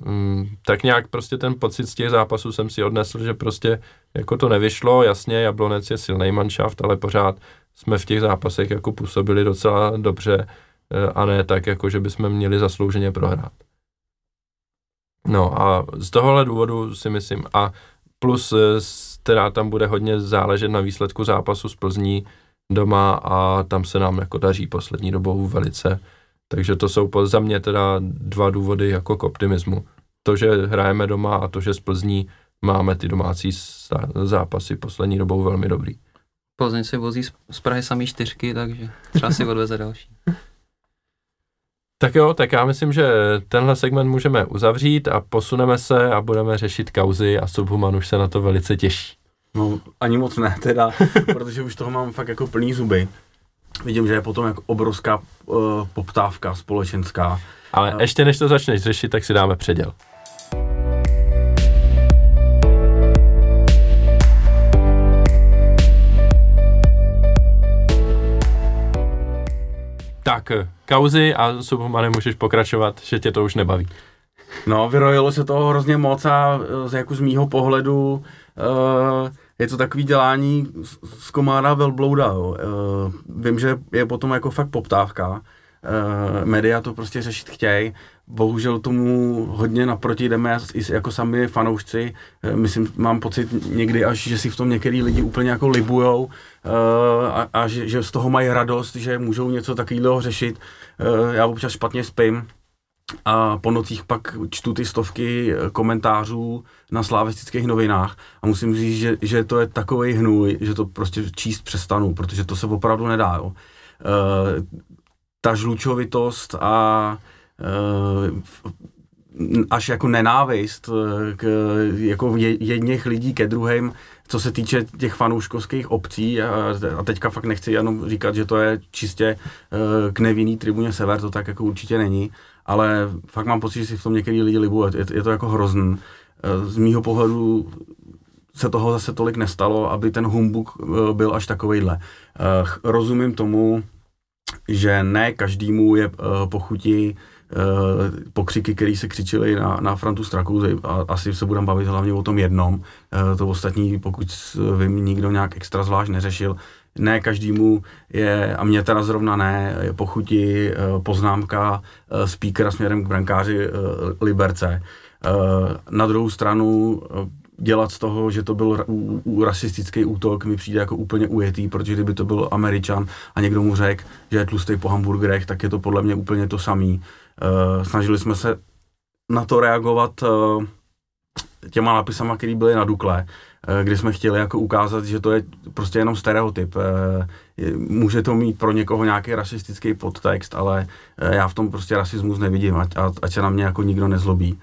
mm, tak nějak prostě ten pocit z těch zápasů jsem si odnesl, že prostě jako to nevyšlo, jasně, Jablonec je silný manšaft, ale pořád jsme v těch zápasech jako působili docela dobře eh, a ne tak, jako že bychom měli zaslouženě prohrát. No a z tohohle důvodu si myslím, a plus eh, teda tam bude hodně záležet na výsledku zápasu z Plzní, doma a tam se nám jako daří poslední dobou velice. Takže to jsou za mě teda dva důvody jako k optimismu. To, že hrajeme doma a to, že z Plzní máme ty domácí zápasy poslední dobou velmi dobrý. Plzeň si vozí z Prahy samý čtyřky, takže třeba si odveze další. Tak jo, tak já myslím, že tenhle segment můžeme uzavřít a posuneme se a budeme řešit kauzy a Subhuman už se na to velice těší. No, ani moc ne teda, protože už toho mám fakt jako plný zuby. Vidím, že je potom jako obrovská uh, poptávka společenská. Ale uh, ještě než to začneš řešit, tak si dáme předěl. Tak, kauzy a Subhumane můžeš pokračovat, že tě to už nebaví. No, vyrojilo se toho hrozně moc a z, jako z mýho pohledu uh, je to takový dělání z, komára velblouda. Jo. Uh, vím, že je potom jako fakt poptávka. Uh, to prostě řešit chtějí. Bohužel tomu hodně naproti jdeme jako sami fanoušci. Myslím, mám pocit někdy až, že si v tom některý lidi úplně jako libujou a, a že, že z toho mají radost, že můžou něco takového řešit. Já občas špatně spím a po nocích pak čtu ty stovky eh, komentářů na slavistických novinách a musím říct, že, že to je takový hnůj, že to prostě číst přestanu, protože to se opravdu nedá. Jo. E, ta žlučovitost a e, až jako nenávist k jako jedněch lidí ke druhým, co se týče těch fanouškovských obcí, a, a teďka fakt nechci jenom říkat, že to je čistě k nevinný tribuně Sever, to tak jako určitě není, ale fakt mám pocit, že si v tom některý lidi libují, je, je to jako hrozný. Eh, z mýho pohledu se toho zase tolik nestalo, aby ten humbuk eh, byl až takovejhle. Eh, rozumím tomu, že ne každému je pochutí pokřiky, které se křičily na, na Frantu Straku, a asi se budeme bavit hlavně o tom jednom. To ostatní, pokud vím, nikdo nějak extra zvlášť neřešil, ne každému je, a mě teda zrovna ne, je pochutí eh, poznámka eh, speakera směrem k brankáři eh, Liberce. Na druhou stranu dělat z toho, že to byl rasistický útok, mi přijde jako úplně ujetý, protože kdyby to byl Američan a někdo mu řekl, že je tlustý po hamburgerech, tak je to podle mě úplně to samý. Snažili jsme se na to reagovat těma nápisama, které byly na Dukle, kdy jsme chtěli jako ukázat, že to je prostě jenom stereotyp. Eh, může to mít pro někoho nějaký rasistický podtext, ale eh, já v tom prostě rasismus nevidím, ať, ať se na mě jako nikdo nezlobí.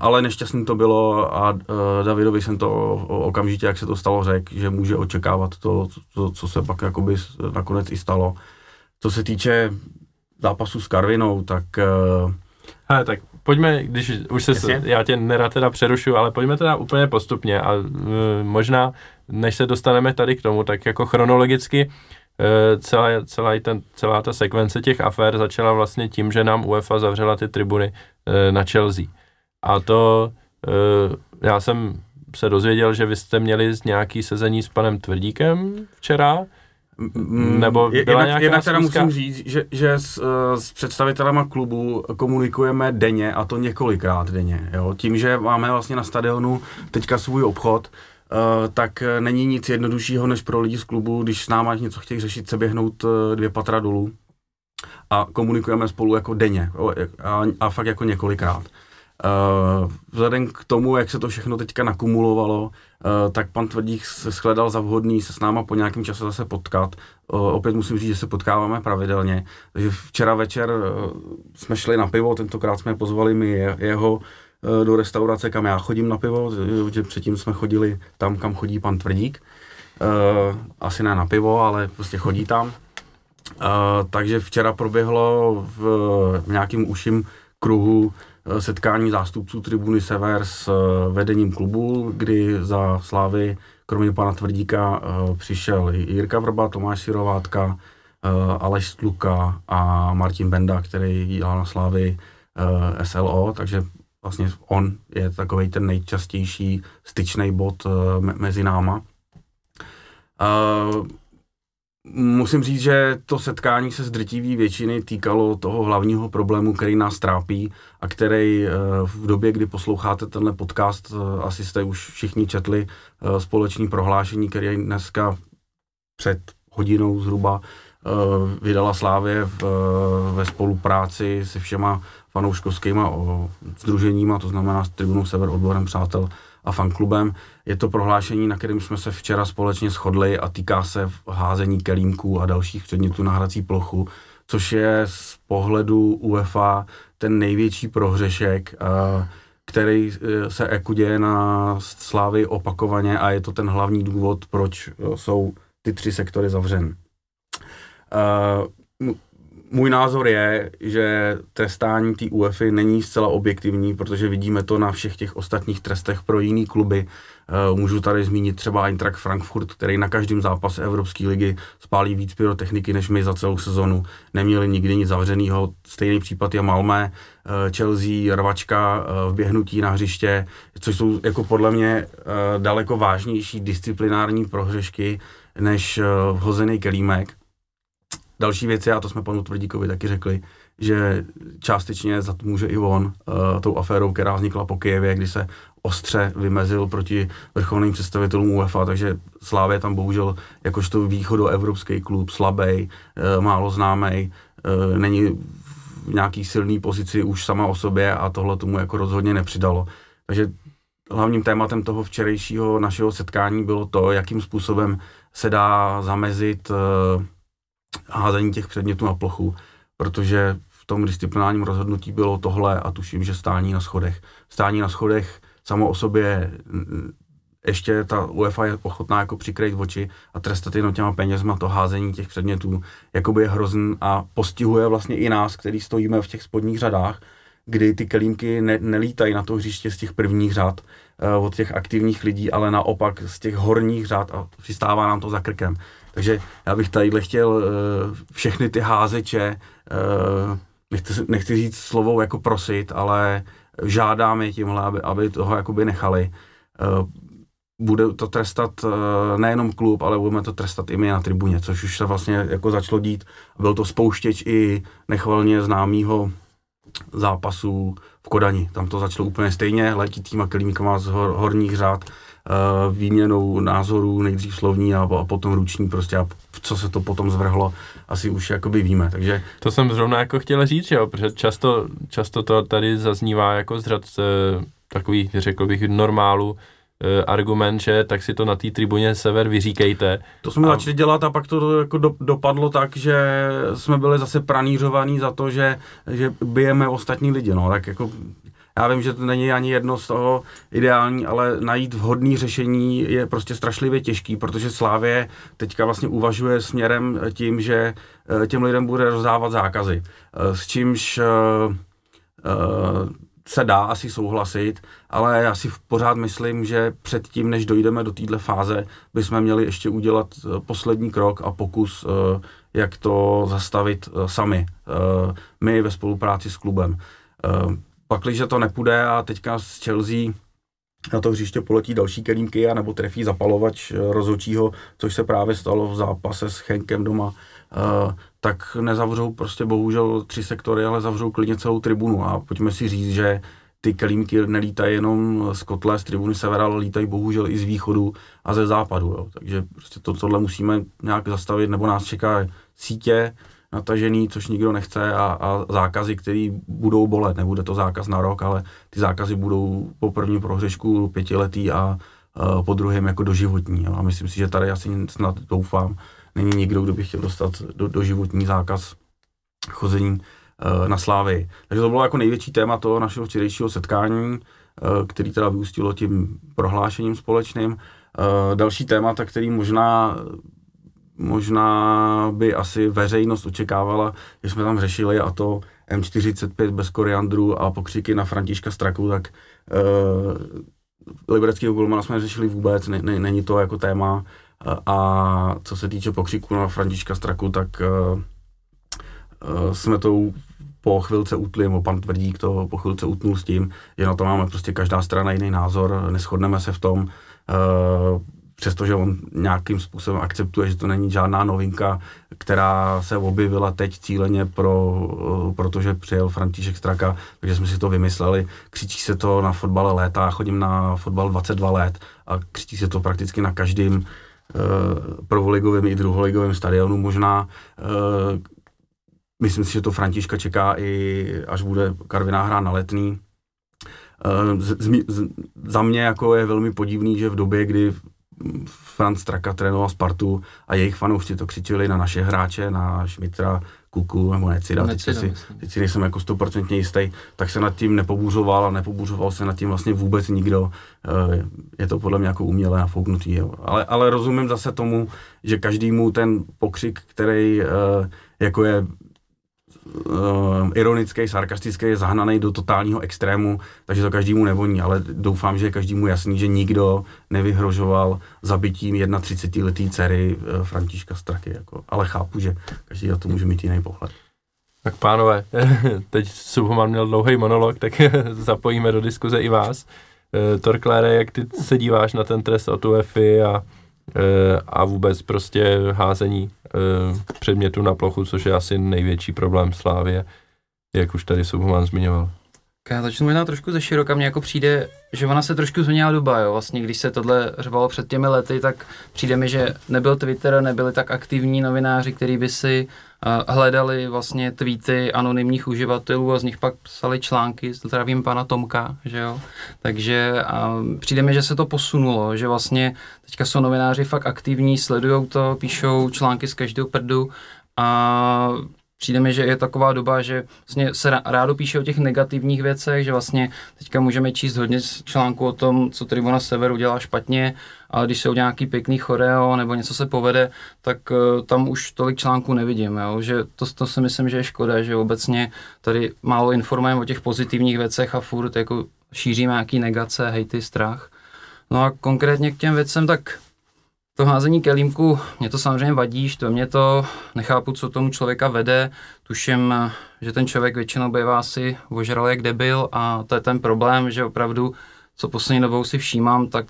Ale nešťastný to bylo a Davidovi jsem to okamžitě, jak se to stalo, řekl, že může očekávat to, co, co se pak jakoby nakonec i stalo. Co se týče zápasu s Karvinou, tak... Hele, tak pojďme, když už se, Jasně. já tě nerad teda přerušu, ale pojďme teda úplně postupně a uh, možná, než se dostaneme tady k tomu, tak jako chronologicky uh, celá, celá, ten, celá ta sekvence těch afér začala vlastně tím, že nám UEFA zavřela ty tribuny uh, na Chelsea. A to uh, já jsem se dozvěděl, že vy jste měli nějaký sezení s panem Tvrdíkem včera, nebo byla jednak, jednak teda musím říct, že, že s, eh, s představitelema klubu komunikujeme denně a to několikrát denně. Jo? Tím, že máme vlastně na stadionu teďka svůj obchod, Uh, tak není nic jednoduššího než pro lidi z klubu, když s náma něco chtějí řešit, se běhnout uh, dvě patra dolů a komunikujeme spolu jako denně a, a fakt jako několikrát. Uh, vzhledem k tomu, jak se to všechno teďka nakumulovalo, uh, tak pan Tvrdík se shledal za vhodný se s náma po nějakém čase zase potkat. Uh, opět musím říct, že se potkáváme pravidelně. Takže včera večer jsme šli na pivo, tentokrát jsme pozvali je, jeho do restaurace, kam já chodím na pivo, že předtím jsme chodili tam, kam chodí pan Tvrdík. Asi ne na pivo, ale prostě chodí tam. Takže včera proběhlo v, v nějakým uším kruhu Eh, setkání zástupců tribuny Sever s eh, vedením klubu, kdy za Slávy kromě pana Tvrdíka eh, přišel Jirka Vrba, Tomáš Sirovátka, Aleš Stluka a Martin Benda, který dělal na Slávy SLO, takže vlastně on je takový ten nejčastější styčný bod mezi náma. Musím říct, že to setkání se z většiny týkalo toho hlavního problému, který nás trápí a který eh, v době, kdy posloucháte tenhle podcast, eh, asi jste už všichni četli eh, společný prohlášení, který dneska před hodinou zhruba vydala Slávě v, ve spolupráci se všema fanouškovskýma združeníma, to znamená s Tribunou Sever, odborem přátel a fanklubem. Je to prohlášení, na kterém jsme se včera společně shodli a týká se házení kelímků a dalších předmětů na hrací plochu, což je z pohledu UEFA ten největší prohřešek, který e, se jako děje na Slávy opakovaně a je to ten hlavní důvod, proč e, jsou ty tři sektory zavřeny. Můj názor je, že trestání té UEFI není zcela objektivní, protože vidíme to na všech těch ostatních trestech pro jiný kluby. Eh, můžu tady zmínit třeba Eintracht Frankfurt, který na každém zápase Evropské ligy spálí víc pyrotechniky než my za celou sezonu. Neměli nikdy nic zavřeného. Stejný případ je Malmé, eh, Chelsea, rvačka, eh, vběhnutí na hřiště, což jsou jako podle mě daleko vážnější disciplinární prohřešky než hozený kelímek. Další věc je, a to jsme panu Tvrdíkovi taky řekli, že částečně za to může i on uh, tou aférou, která vznikla po Kijevě, kdy se ostře vymezil proti vrcholným představitelům UEFA, takže Slávě tam bohužel jakožto východoevropský klub, slabý, uh, málo známý, uh, není v nějaký silný pozici už sama o sobě a tohle tomu jako rozhodně nepřidalo. Takže hlavním tématem toho včerejšího našeho setkání bylo to, jakým způsobem se dá zamezit uh, házení těch předmětů na plochu, protože v tom disciplinárním rozhodnutí bylo tohle a tuším, že stání na schodech. Stání na schodech samo o sobě ještě ta UEFA je ochotná jako přikrýt oči a trestat jenom těma penězma to házení těch předmětů, jakoby je hrozný a postihuje vlastně i nás, který stojíme v těch spodních řadách, kdy ty kelímky ne, nelítají na to hřiště z těch prvních řad uh, od těch aktivních lidí, ale naopak z těch horních řad a přistává nám to za krkem. Takže já bych tady chtěl uh, všechny ty házeče, uh, nechci, nechci říct slovo jako prosit, ale žádáme tímhle, aby, aby toho jakoby nechali. Uh, bude to trestat nejenom klub, ale budeme to trestat i my na tribuně, což už se vlastně jako začalo dít. Byl to spouštěč i nechvalně známýho zápasu v Kodani. Tam to začalo úplně stejně, letí týma kelímkama z hor, horních řád, výměnou názorů, nejdřív slovní a, a potom ruční prostě a co se to potom zvrhlo, asi už jakoby víme, takže... To jsem zrovna jako chtěl říct, jo, protože často, často to tady zaznívá jako z řad uh, takových, řekl bych, normálu, Eh, argument, že tak si to na té tribuně sever vyříkejte. To jsme a... začali dělat a pak to jako do, dopadlo tak, že jsme byli zase pranířovaní za to, že, že bijeme ostatní lidi, no, tak jako já vím, že to není ani jedno z toho ideální, ale najít vhodné řešení je prostě strašlivě těžký, protože Slávě teďka vlastně uvažuje směrem tím, že eh, těm lidem bude rozdávat zákazy. Eh, s čímž se dá asi souhlasit, ale já si pořád myslím, že předtím, než dojdeme do téhle fáze, bychom měli ještě udělat eh, poslední krok a pokus, eh, jak to zastavit eh, sami, my ve spolupráci s klubem. Pak, když to nepůjde a teďka z Chelsea na to hřiště poletí další kelímky a nebo trefí zapalovač rozhodčího, což se právě stalo v zápase s Chenkem doma, tak nezavřou prostě bohužel tři sektory, ale zavřou klidně celou tribunu a pojďme si říct, že ty kelímky nelítají jenom z kotle, z tribuny severa, ale lítají bohužel i z východu a ze západu. Jo. Takže prostě to, tohle musíme nějak zastavit, nebo nás čeká sítě natažený, což nikdo nechce a, a zákazy, které budou bolet. Nebude to zákaz na rok, ale ty zákazy budou po prvním prohřešku pětiletý a, a po druhém jako doživotní. Jo. A myslím si, že tady asi snad doufám, není nikdo, kdo by chtěl dostat do, do životní zákaz chození uh, na slávy. Takže to bylo jako největší téma toho našeho včerejšího setkání, uh, který teda vyústilo tím prohlášením společným. Uh, další témata, který možná možná by asi veřejnost očekávala, že jsme tam řešili a to M45 bez koriandru a pokřiky na Františka Straku, tak uh, libereckého golmana jsme řešili vůbec, ne, ne, není to jako téma. A co se týče pokřiku na Františka Straku, tak uh, jsme to po chvilce utli, nebo pan Tvrdík to po chvilce utnul s tím, že na to máme prostě každá strana jiný názor, neschodneme se v tom, uh, přestože on nějakým způsobem akceptuje, že to není žádná novinka, která se objevila teď cíleně, pro, protože přijel František Straka, takže jsme si to vymysleli. Křičí se to na fotbale léta, chodím na fotbal 22 let a křičí se to prakticky na každém prvoligovým i druholigovým stadionu možná. Myslím si, že to Františka čeká i až bude Karviná hra na letný. Z, z, z, za mě jako je velmi podivný, že v době, kdy Franz Straka trénoval Spartu a jejich fanoušci to křičeli na naše hráče, na Šmitra, Kuku nebo Necida, teď, si, teď si nejsem jako stoprocentně jistý, tak se nad tím nepobůřoval a nepobůřoval se nad tím vlastně vůbec nikdo. Eh, je to podle mě jako uměle nafouknutý. Jo. Ale, ale rozumím zase tomu, že každému ten pokřik, který eh, jako je uh, ironický, sarkastický, zahnaný do totálního extrému, takže to každému nevoní, ale doufám, že je každému jasný, že nikdo nevyhrožoval zabitím 31 letý dcery uh, Františka Straky. Jako. Ale chápu, že každý na to může mít jiný pohled. Tak pánové, teď Subhoman měl dlouhý monolog, tak zapojíme do diskuze i vás. Uh, Torklére, jak ty se díváš na ten trest od UEFI a Eh, a vůbec prostě házení eh, předmětu na plochu, což je asi největší problém Slávě, jak už tady Subhuman zmiňoval. Já začnu možná trošku ze široka, mně jako přijde, že ona se trošku změnila doba, jo. Vlastně, když se tohle řvalo před těmi lety, tak přijde mi, že nebyl Twitter, nebyli tak aktivní novináři, kteří by si uh, hledali vlastně tweety anonymních uživatelů a z nich pak psali články, zdravím pana Tomka, že jo. Takže uh, přijde mi, že se to posunulo, že vlastně teďka jsou novináři fakt aktivní, sledují to, píšou články z každého prdu a přijde mi, že je taková doba, že vlastně se rádo píše o těch negativních věcech, že vlastně teďka můžeme číst hodně článků o tom, co Tribuna Severu dělá špatně, ale když jsou nějaký pěkný choreo nebo něco se povede, tak uh, tam už tolik článků nevidím, jo? že to, to si myslím, že je škoda, že obecně tady málo informujeme o těch pozitivních věcech a furt jako šíříme nějaký negace, hejty, strach. No a konkrétně k těm věcem, tak to házení kelímku, mě to samozřejmě vadí, to mě to, nechápu, co tomu člověka vede, tuším, že ten člověk většinou bývá asi ožral jak debil a to je ten problém, že opravdu, co poslední dobou si všímám, tak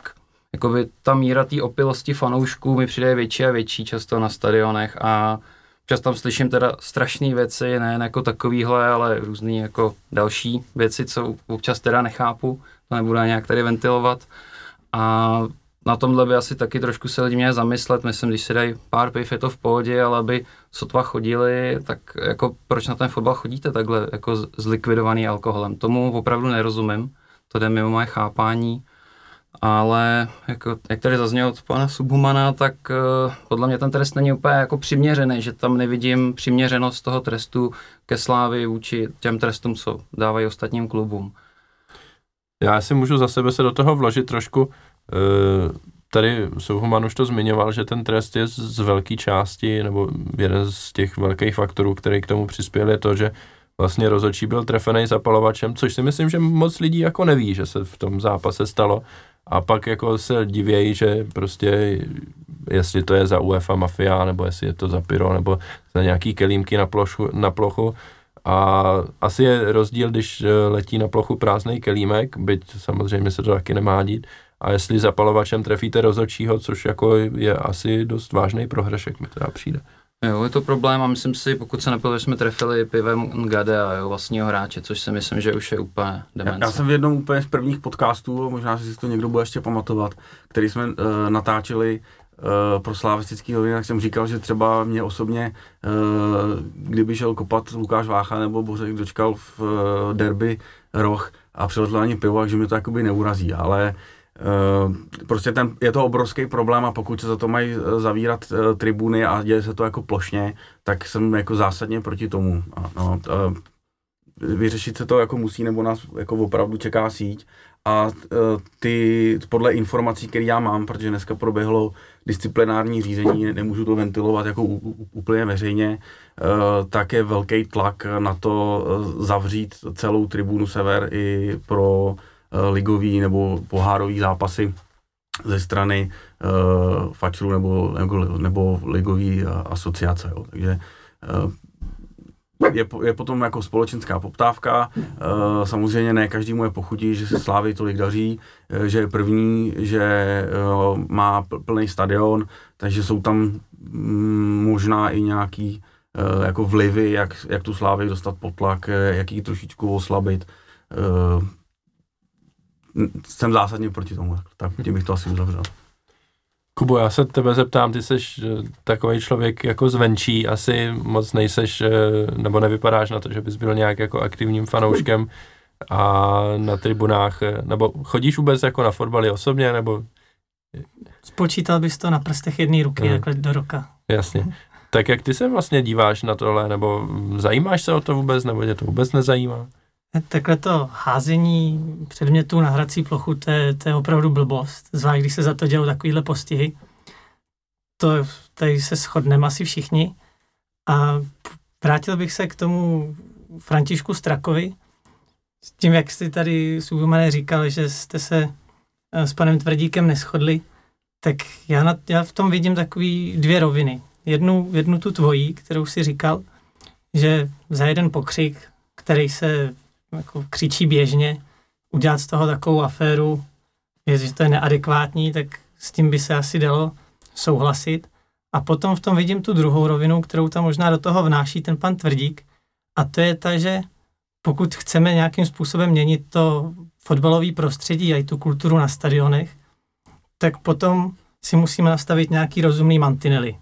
jakoby ta míra té opilosti fanoušků mi přijde větší a větší často na stadionech a často tam slyším teda strašné věci, ne jako takovýhle, ale různé jako další věci, co občas teda nechápu, to nebudu nějak tady ventilovat. A na tomhle by asi taky trošku se lidi měli zamyslet, myslím, když si dají pár piv, je to v pohodě, ale aby sotva chodili, tak jako proč na ten fotbal chodíte takhle jako zlikvidovaný alkoholem? Tomu opravdu nerozumím, to jde mimo moje chápání, ale jako, jak tady zaznělo od pana Subhumana, tak uh, podle mě ten trest není úplně jako přiměřený, že tam nevidím přiměřenost toho trestu ke slávy vůči těm trestům, co dávají ostatním klubům. Já si můžu za sebe se do toho vložit trošku. Eh, tady Souhuman už to zmiňoval, že ten trest je z velké části, nebo jeden z těch velkých faktorů, který k tomu přispěl, je to, že vlastně rozočí byl trefený zapalovačem, což si myslím, že moc lidí jako neví, že se v tom zápase stalo. A pak jako se divějí, že prostě jestli to je za UEFA mafia, nebo jestli je to za pyro, nebo za nějaký kelímky na, plochu, na plochu. A asi je rozdíl, když letí na plochu prázdný kelímek, byť samozřejmě se to taky nemá dít, a jestli zapalovačem trefíte rozhodčího, což jako je asi dost vážný prohrašek, mi teda přijde. Jo, je to problém a myslím si, pokud se nepil, jsme trefili pivem Ngade a jeho vlastního hráče, což si myslím, že už je úplně demence. Já, já jsem v jednom úplně z prvních podcastů, možná si to někdo bude ještě pamatovat, který jsme uh, natáčeli uh, pro slavistický novinách, jsem říkal, že třeba mě osobně, uh, kdyby šel kopat Lukáš Vácha nebo Bořek dočkal v uh, derby roh a přiletl ani pivo, že mi to jakoby neurazí, ale uh, prostě ten, je to obrovský problém a pokud se za to mají eh, zavírat uh, tribuny a děje se to jako plošně, tak jsem jako zásadně proti tomu. A, no, vyřešit se to jako musí, nebo nás jako opravdu čeká síť. A ty, podle informací, které já mám, protože dneska proběhlo disciplinární řízení, nemůžu to ventilovat jako úplně veřejně, tak je velký tlak na to zavřít celou tribunu Sever i pro Eh, ligový nebo pohárový zápasy ze strany uh, fačrů nebo, nebo, nebo ligový asociace. Jo. Takže uh, je, je potom jako společenská poptávka. Uh, samozřejmě ne každému je pochutí, že se Slávy tolik daří, že je první, že uh, má plný stadion, takže jsou tam mm, možná i nějaký jako vlivy, jak, jak tu Slávy dostat pod tlak, jak ji trošičku oslabit. Jsem zásadně proti tomu, tak tím bych to asi uzavřel. Kubo, já se tebe zeptám, ty jsi takový člověk jako zvenčí, asi moc nejseš, eh, nebo nevypadáš na to, že bys byl nějak jako aktivním fanouškem a na tribunách, eh, nebo chodíš vůbec jako na fotbaly osobně, nebo... Spočítal bys to na prstech jedné ruky, hmm. takhle do roka. Jasně. Tak jak ty se vlastně díváš na tohle, nebo zajímáš se o to vůbec, nebo tě to vůbec nezajímá? Takhle to házení předmětů na hrací plochu, to je, to je opravdu blbost, zvlášť když se za to dělou takovýhle postihy. To tady se shodneme asi všichni. A vrátil bych se k tomu Františku Strakovi, s tím, jak jste tady Subomane říkal, že jste se eh, s panem Tvrdíkem neschodli, tak já, na, já v tom vidím takový dvě roviny. Jednu, jednu tu tvojí, kterou si říkal, že za jeden pokřik, který se jako křičí běžně, udělat z toho takovou aféru, že to je neadekvátní, tak s tím by se asi dalo souhlasit. A potom v tom vidím tu druhou rovinu, kterou tam možná do toho vnáší ten pan Tvrdík, a to je ta, že pokud chceme nějakým způsobem měnit to fotbalové prostředí a i tu kulturu na stadionech, tak potom si musíme nastavit nějaký rozumný mantinely.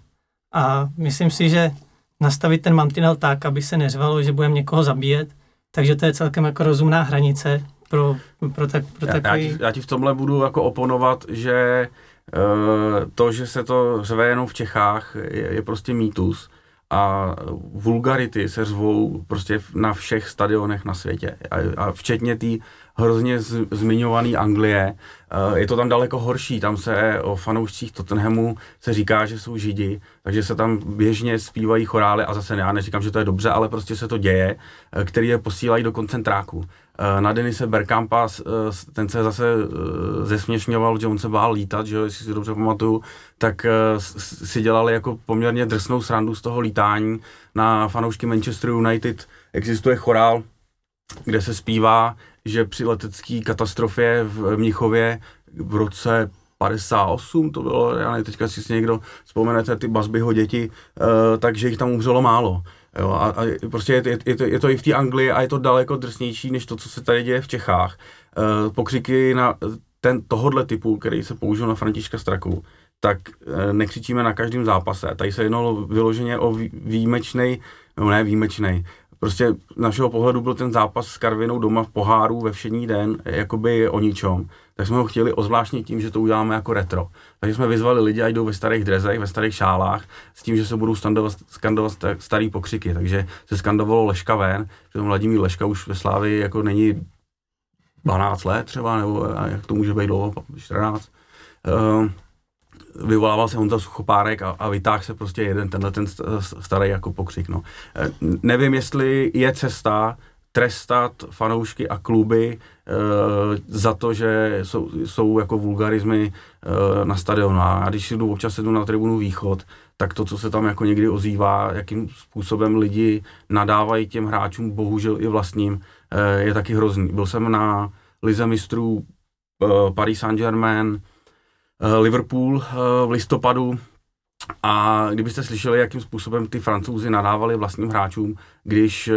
A myslím si, že nastavit ten mantinel tak, aby se neřvalo, že budeme někoho zabíjet, takže to je celkem jako rozumná hranice pro, pro, tak, pro takový... Já, já, ti, já ti v tomhle budu jako oponovat, že uh, to, že se to řve jenom v Čechách, je, je prostě mýtus a vulgarity se řvou prostě na všech stadionech na světě. A, a včetně té hrozně z, zmiňované Anglie. Uh, je to tam daleko horší, tam se o fanoušcích Tottenhamu se říká, že jsou židi, takže se tam běžně zpívají chorály a zase já neříkám, že to je dobře, ale prostě se to děje, uh, který je posílají do koncentráku. Uh, na Denise Berkampa, ten se zase zesměšňoval, že on se bál lítat, že jestli si dobře pamatuju, tak si dělali jako poměrně drsnou srandu z toho lítání. Na fanoušky Manchester United existuje chorál, kde se zpívá že při letecké katastrofě v Mnichově v roce 58 to bylo, já nevím, teďka si někdo vzpomenete ty Basbyho děti, uh, takže jich tam umřelo málo. Jo, a, a prostě je, je, je, to, je to i v té Anglii a je to daleko drsnější, než to, co se tady děje v Čechách. Uh, pokřiky na ten, tohodle typu, který se použil na Františka Straku, tak uh, nekřičíme na každém zápase. Tady se jednalo vyloženě o výjimečný, no ne výjimečný, prostě našeho pohledu byl ten zápas s Karvinou doma v poháru ve všední den, jakoby o ničom, tak jsme ho chtěli ozvláštnit tím, že to uděláme jako retro. Takže jsme vyzvali lidi, ať jdou ve starých drezech, ve starých šálách, s tím, že se budou skandovat, skandovat starý pokřiky. Takže se skandovalo Leška ven, že Vladimír Leška už ve Slávi jako není 12 let třeba, nebo jak to může být dlouho, 14. Uh, ehm, vyvolával se Honza Suchopárek a, a vytáhl se prostě jeden tenhle ten starý jako pokřik. No. E, nevím, jestli je cesta trestat fanoušky a kluby e, za to, že jsou, jsou jako vulgarizmy e, na stadionu. A když jdu občas jdu na tribunu Východ, tak to, co se tam jako někdy ozývá, jakým způsobem lidi nadávají těm hráčům, bohužel i vlastním, e, je taky hrozný. Byl jsem na Lize mistrů e, Paris Saint-Germain, Eh, Liverpool eh, v listopadu a kdybyste slyšeli, jakým způsobem ty francouzi nadávali vlastním hráčům, když eh,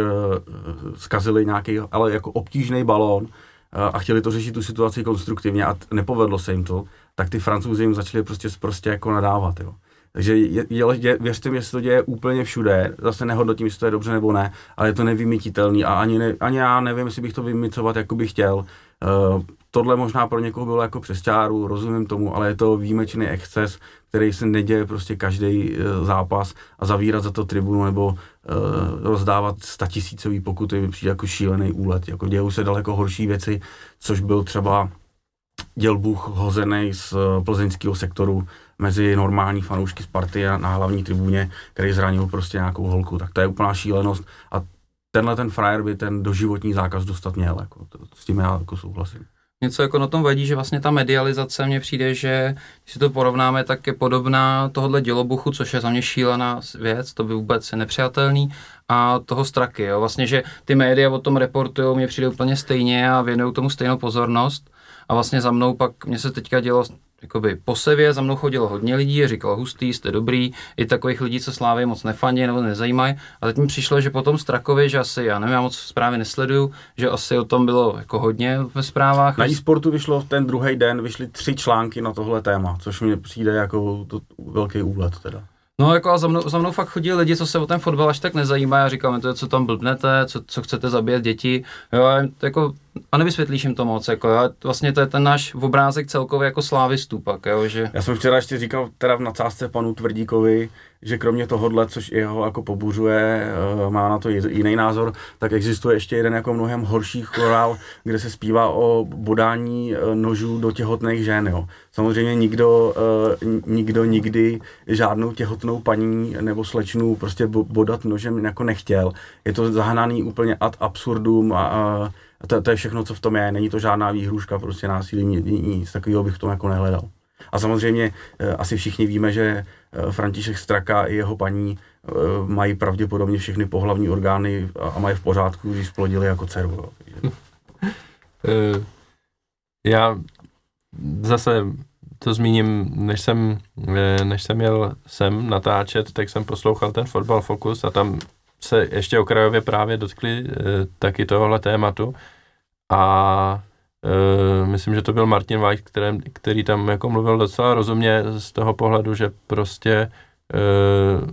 zkazili nějaký, ale jako obtížný balón a chtěli to řešit tu situaci konstruktivně a nepovedlo se jim to, tak ty francouzi jim začali prostě prostě jako nadávat. Jo. Takže je, je, věřte mi, že se to děje úplně všude, zase nehodnotím, jestli to je dobře nebo ne, ale je to nevymytitelný a ani, ne, ani já nevím, jestli bych to vymycovat, jako bych chtěl. Uh, tohle možná pro někoho bylo jako přes čáru, rozumím tomu, ale je to výjimečný exces, který se neděje prostě každý uh, zápas a zavírat za to tribunu nebo uh, rozdávat statisícový pokuty mi přijde jako šílený úlet. Jako dějou se daleko horší věci, což byl třeba dělbuch hozený z plzeňského sektoru mezi normální fanoušky Sparty a na hlavní tribuně, který zranil prostě nějakou holku. Tak to je úplná šílenost a tenhle ten frajer by ten doživotní zákaz dostat měl. Jako, to, s tím já jako souhlasím. Něco jako na tom vadí, že vlastně ta medializace mně přijde, že když si to porovnáme, tak je podobná tohohle dělobuchu, což je za mě šílená věc, to by vůbec je nepřijatelný, a toho straky, jo. Vlastně, že ty média o tom reportují, mně přijde úplně stejně a věnují tomu stejnou pozornost. A vlastně za mnou pak, mně se teďka dělo jakoby po sevě za mnou chodilo hodně lidí, říkalo hustý, jste dobrý, i takových lidí, co Slávy moc nefandí nebo nezajímají. A teď mi přišlo, že potom Strakově, že asi, já nevím, já moc zprávy nesleduju, že asi o tom bylo jako hodně ve zprávách. Na e-sportu vyšlo ten druhý den, vyšly tři články na tohle téma, což mi přijde jako to, velký úlet teda. No jako a za mnou, za mnou fakt chodí lidi, co se o ten fotbal až tak nezajímají a říkáme to, co tam blbnete, co, co chcete zabíjet děti. Jo, a, jako, a nevysvětlíš jim to moc. Jako, jo, vlastně to je ten náš obrázek celkově jako slávistů pak. Jo, že... Já jsem včera ještě říkal teda v nadsázce panu Tvrdíkovi, že kromě tohohle, což jeho jako pobuřuje, eh, má na to jiný názor, tak existuje ještě jeden jako mnohem horší chorál, kde se zpívá o bodání eh, nožů do těhotných žen. Jo. Samozřejmě nikdo, eh, nikdo nikdy žádnou těhotnou paní nebo slečnu prostě bodat nožem jako nechtěl. Je to zahnaný úplně ad absurdum a, a to, to je všechno, co v tom je. Není to žádná výhruška, prostě násilí, nic takového bych v tom jako nehledal. A samozřejmě asi všichni víme, že Eh, František Straka i jeho paní eh, mají pravděpodobně všechny pohlavní orgány a mají v pořádku, když splodili jako dceru. Eh, já zase to zmíním, než jsem, než jsem jel sem natáčet, tak jsem poslouchal ten Fotbal Focus a tam se ještě okrajově právě dotkli taky tohohle tématu a Uh, myslím, že to byl Martin White, který, který tam jako mluvil docela rozumně z toho pohledu, že prostě uh,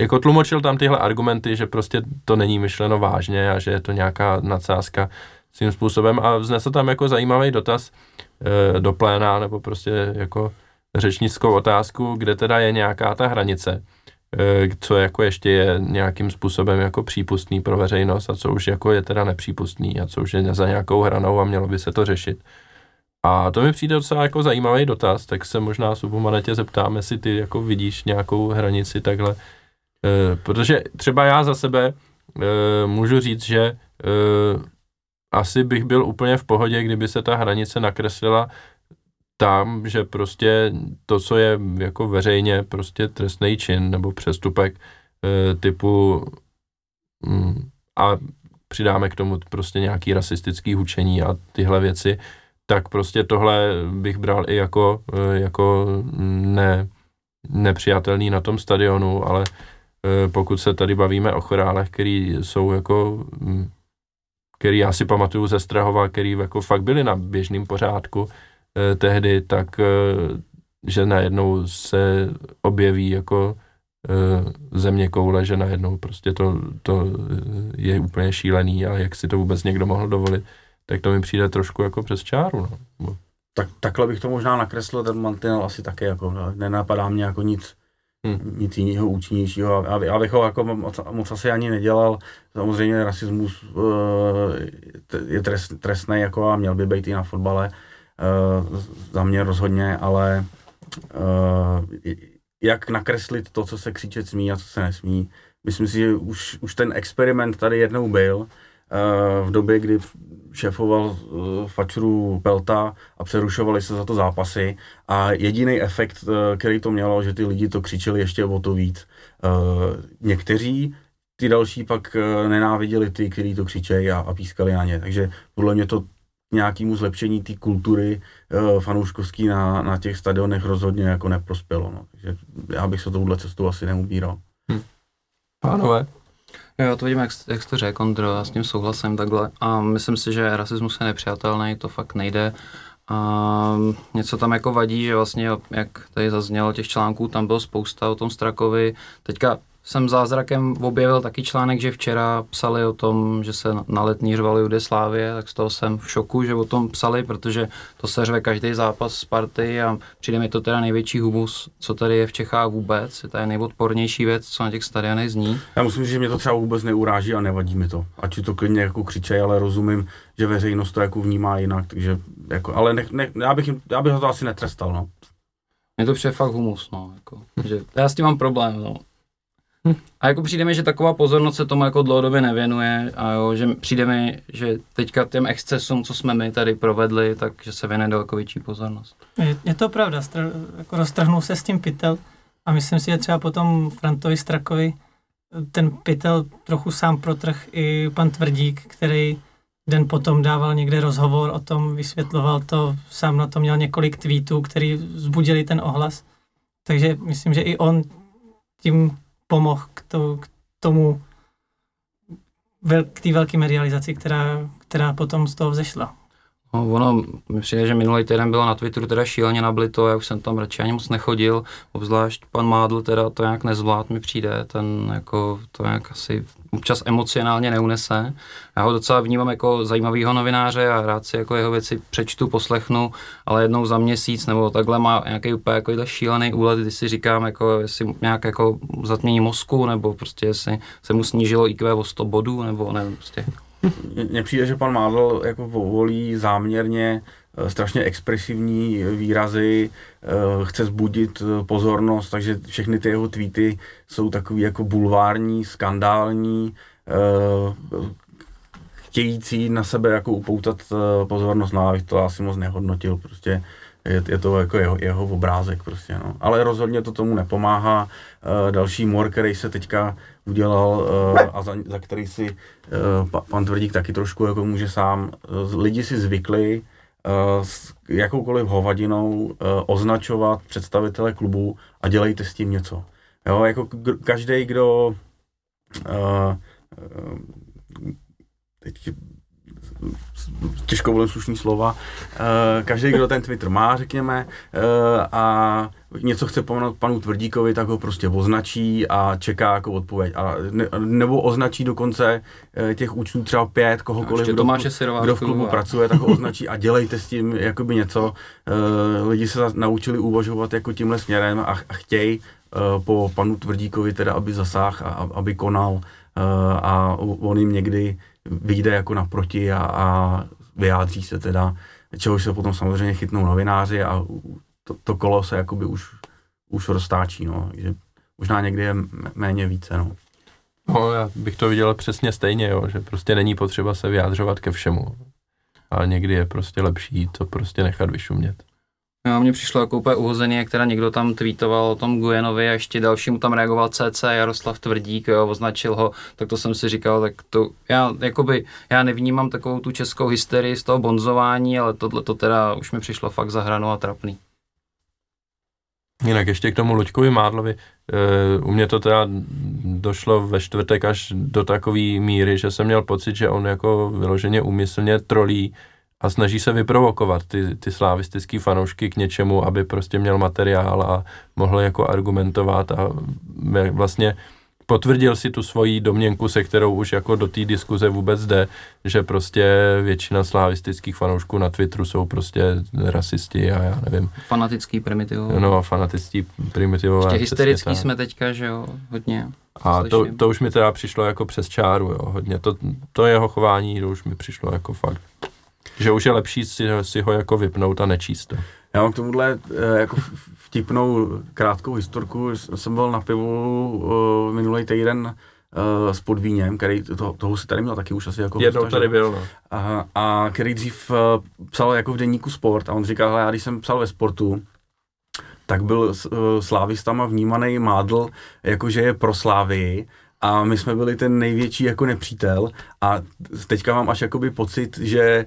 jako tlumočil tam tyhle argumenty, že prostě to není myšleno vážně a že je to nějaká nadsázka svým způsobem a vznesl tam jako zajímavý dotaz uh, do pléna nebo prostě jako řečnickou otázku, kde teda je nějaká ta hranice. Eh, co jako ještě je nějakým způsobem jako přípustný pro veřejnost a co už jako je teda nepřípustný a co už je za nějakou hranou a mělo by se to řešit. A to mi přijde docela jako zajímavý dotaz, tak se možná Subumanetě zeptám, jestli ty jako vidíš nějakou hranici takhle. E, protože třeba já za sebe e, můžu říct, že e, asi bych byl úplně v pohodě, kdyby se ta hranice nakreslila tam, že prostě to, co je jako veřejně prostě trestný čin nebo přestupek e, typu mm, a přidáme k tomu prostě nějaký rasistický hučení a tyhle věci, tak prostě tohle bych bral i jako, e, jako ne, nepřijatelný na tom stadionu, ale e, pokud se tady bavíme o chorálech, který jsou jako, mm, který já si pamatuju ze Strahova, který jako fakt byli na běžném pořádku, Eh, tehdy, tak eh, že najednou se objeví jako eh, země koule, že najednou prostě to, to je úplně šílený a jak si to vůbec někdo mohl dovolit, tak to mi přijde trošku jako přes čáru. No. Tak, takhle bych to možná nakreslil, ten mantinel asi taky, jako, no, nenapadá mě jako nic, hmm. nic jiného účinnějšího, aby, abych ho jako moc, moc asi ani nedělal. Samozřejmě rasismus uh, je trest, trestný jako a měl by být i na fotbale, Uh, za mě rozhodně, ale uh, jak nakreslit to, co se křičet smí a co se nesmí. Myslím si, že už, už ten experiment tady jednou byl uh, v době, kdy šéfoval Fačru Pelta a přerušovali se za to zápasy a jediný efekt, který to mělo, že ty lidi to křičeli ještě o to víc. Někteří ty další pak nenáviděli ty, kteří to křičejí a, a pískali na ně. Takže podle mě to nějakému zlepšení té kultury uh, fanouškovský na, na těch stadionech rozhodně jako neprospělo. No. Takže já bych se touhle cestou asi neubíral. Hm. Pánové? Jo, to vidím, jak, jak jste řekl, Ondro, já s tím souhlasím takhle. A myslím si, že rasismus je nepřijatelný, to fakt nejde. A něco tam jako vadí, že vlastně, jak tady zaznělo těch článků, tam bylo spousta o tom Strakovi. Teďka jsem zázrakem objevil taky článek, že včera psali o tom, že se na letní řvali Judeslávě, tak z toho jsem v šoku, že o tom psali, protože to se řve každý zápas z party a přijde mi to teda největší humus, co tady je v Čechách vůbec. Je to je nejodpornější věc, co na těch stadionech zní. Já musím říct, že mě to třeba vůbec neuráží a nevadí mi to. Ať to klidně jako křičej, ale rozumím, že veřejnost to jako vnímá jinak, takže jako, ale ne, ne, já, bych, já bych to asi netrestal, no. Mně to přijde fakt humus, no, jako, že já s tím mám problém, no. A jako přijde mi, že taková pozornost se tomu jako dlouhodobě nevěnuje a jo, že přijde mi, že teďka těm excesům, co jsme my tady provedli, takže se věnuje daleko větší pozornost. Je, je to pravda, str- jako roztrhnul se s tím pytel a myslím si, že třeba potom Frantovi Strakovi ten pytel trochu sám protrh i pan Tvrdík, který den potom dával někde rozhovor o tom, vysvětloval to, sám na to měl několik tweetů, který vzbudili ten ohlas. Takže myslím, že i on tím pomohl k, to, k tomu, k té velké medializaci, která, která potom z toho vzešla. No, ono, mi přijde, že minulý týden bylo na Twitteru teda šíleně nablito, já už jsem tam radši ani moc nechodil, obzvlášť pan Mádl teda to nějak nezvlád mi přijde, ten jako to nějak asi občas emocionálně neunese. Já ho docela vnímám jako zajímavého novináře a rád si jako jeho věci přečtu, poslechnu, ale jednou za měsíc nebo takhle má nějaký úplně jako šílený úlet, kdy si říkám, jako jestli nějak jako zatmění mozku, nebo prostě jestli se mu snížilo IQ o 100 bodů, nebo nevím, prostě mně přijde, že pan Mádl jako volí záměrně eh, strašně expresivní výrazy, eh, chce zbudit eh, pozornost, takže všechny ty jeho tweety jsou takový jako bulvární, skandální, chtějící na sebe jako upoutat pozornost, no abych to asi moc nehodnotil, prostě je, je to jako jeho, jeho obrázek prostě, no. Ale rozhodně to tomu nepomáhá. další mor, který se teďka udělal uh, a za, za který si pa, pan Tvrdík taky trošku jako může sám. Uh, lidi si zvykli s jakoukoliv hovadinou označovat představitele klubu a dělejte s tím něco. Jo, jako každý, kdo teď těžko volím slušný slova, eh, každý, kdo ten Twitter má, řekněme, eh, a něco chce pomoct panu Tvrdíkovi, tak ho prostě označí a čeká jako odpověď. A ne, nebo označí dokonce eh, těch účtů třeba pět, kohokoliv, kdo, kdo v klubu pracuje, tak ho označí a dělejte s tím jakoby něco. Lidi se naučili uvažovat jako tímhle směrem a, a chtějí po panu Tvrdíkovi teda, aby zasáhl a aby konal a on jim někdy vyjde jako naproti a, a vyjádří se teda, čehož se potom samozřejmě chytnou novináři a to, to kolo se jakoby už, už roztáčí, no, že možná někdy je méně více, no. No, já bych to viděl přesně stejně, jo, že prostě není potřeba se vyjádřovat ke všemu. Ale někdy je prostě lepší to prostě nechat vyšumět. Jo, mně přišlo jako úplně uhozený, jak teda někdo tam tweetoval o tom Gujenovi a ještě dalšímu tam reagoval CC Jaroslav Tvrdík, jo, označil ho, tak to jsem si říkal, tak to, já jakoby, já nevnímám takovou tu českou hysterii z toho bonzování, ale tohle to teda už mi přišlo fakt zahranou a trapný. Jinak ještě k tomu Luďkovi Mádlovi, u mě to teda došlo ve čtvrtek až do takové míry, že jsem měl pocit, že on jako vyloženě úmyslně trolí a snaží se vyprovokovat ty, ty slavistický fanoušky k něčemu, aby prostě měl materiál a mohl jako argumentovat a vlastně potvrdil si tu svoji domněnku, se kterou už jako do té diskuze vůbec jde, že prostě většina slavistických fanoušků na Twitteru jsou prostě rasisti a já nevím. Fanatický primitivové. No, fanatický primitivové. Ještě hysterický tak. jsme teďka, že jo, hodně. A to, to, už mi teda přišlo jako přes čáru, jo, hodně. To, to jeho chování to už mi přišlo jako fakt že už je lepší si, si ho jako vypnout a nečíst to. Já mám k tomuhle eh, jako vtipnou krátkou historku. Jsem byl na pivu uh, minulý týden uh, s Podvíněm, který to, toho si tady měl taky už asi jako Jednou tady byl, no. A, a který dřív uh, psal jako v denníku sport a on říkal, já když jsem psal ve sportu, tak byl uh, slávistama vnímaný mádl, jakože je pro Slávii a my jsme byli ten největší jako nepřítel a teďka mám až jakoby pocit, že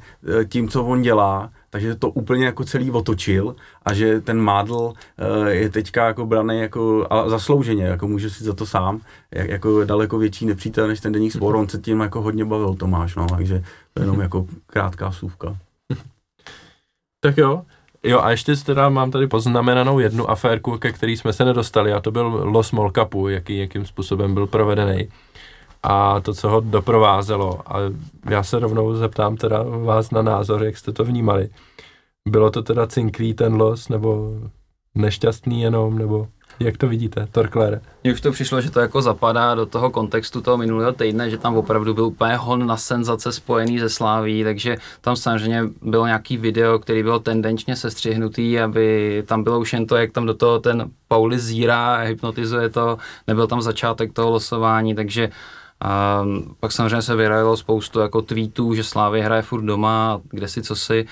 tím, co on dělá, takže to úplně jako celý otočil a že ten Mádl e, je teďka jako braný jako a zaslouženě, jako může si za to sám, jako daleko větší nepřítel než ten denník spor, on se tím jako hodně bavil Tomáš, no, takže to je jenom jako krátká sůvka. Tak jo, Jo a ještě teda mám tady poznamenanou jednu aférku, ke který jsme se nedostali a to byl Los Molkapu, jaký, jakým způsobem byl provedený a to, co ho doprovázelo. A já se rovnou zeptám teda vás na názor, jak jste to vnímali. Bylo to teda cinklý ten los, nebo nešťastný jenom, nebo jak to vidíte, Torklere? Mně už to přišlo, že to jako zapadá do toho kontextu toho minulého týdne, že tam opravdu byl úplně hon na senzace spojený ze Sláví, takže tam samozřejmě bylo nějaký video, který byl tendenčně sestřihnutý, aby tam bylo už jen to, jak tam do toho ten Pauli zírá a hypnotizuje to, nebyl tam začátek toho losování, takže a pak samozřejmě se vyrajilo spoustu jako tweetů, že Slávy hraje furt doma, kde si co si.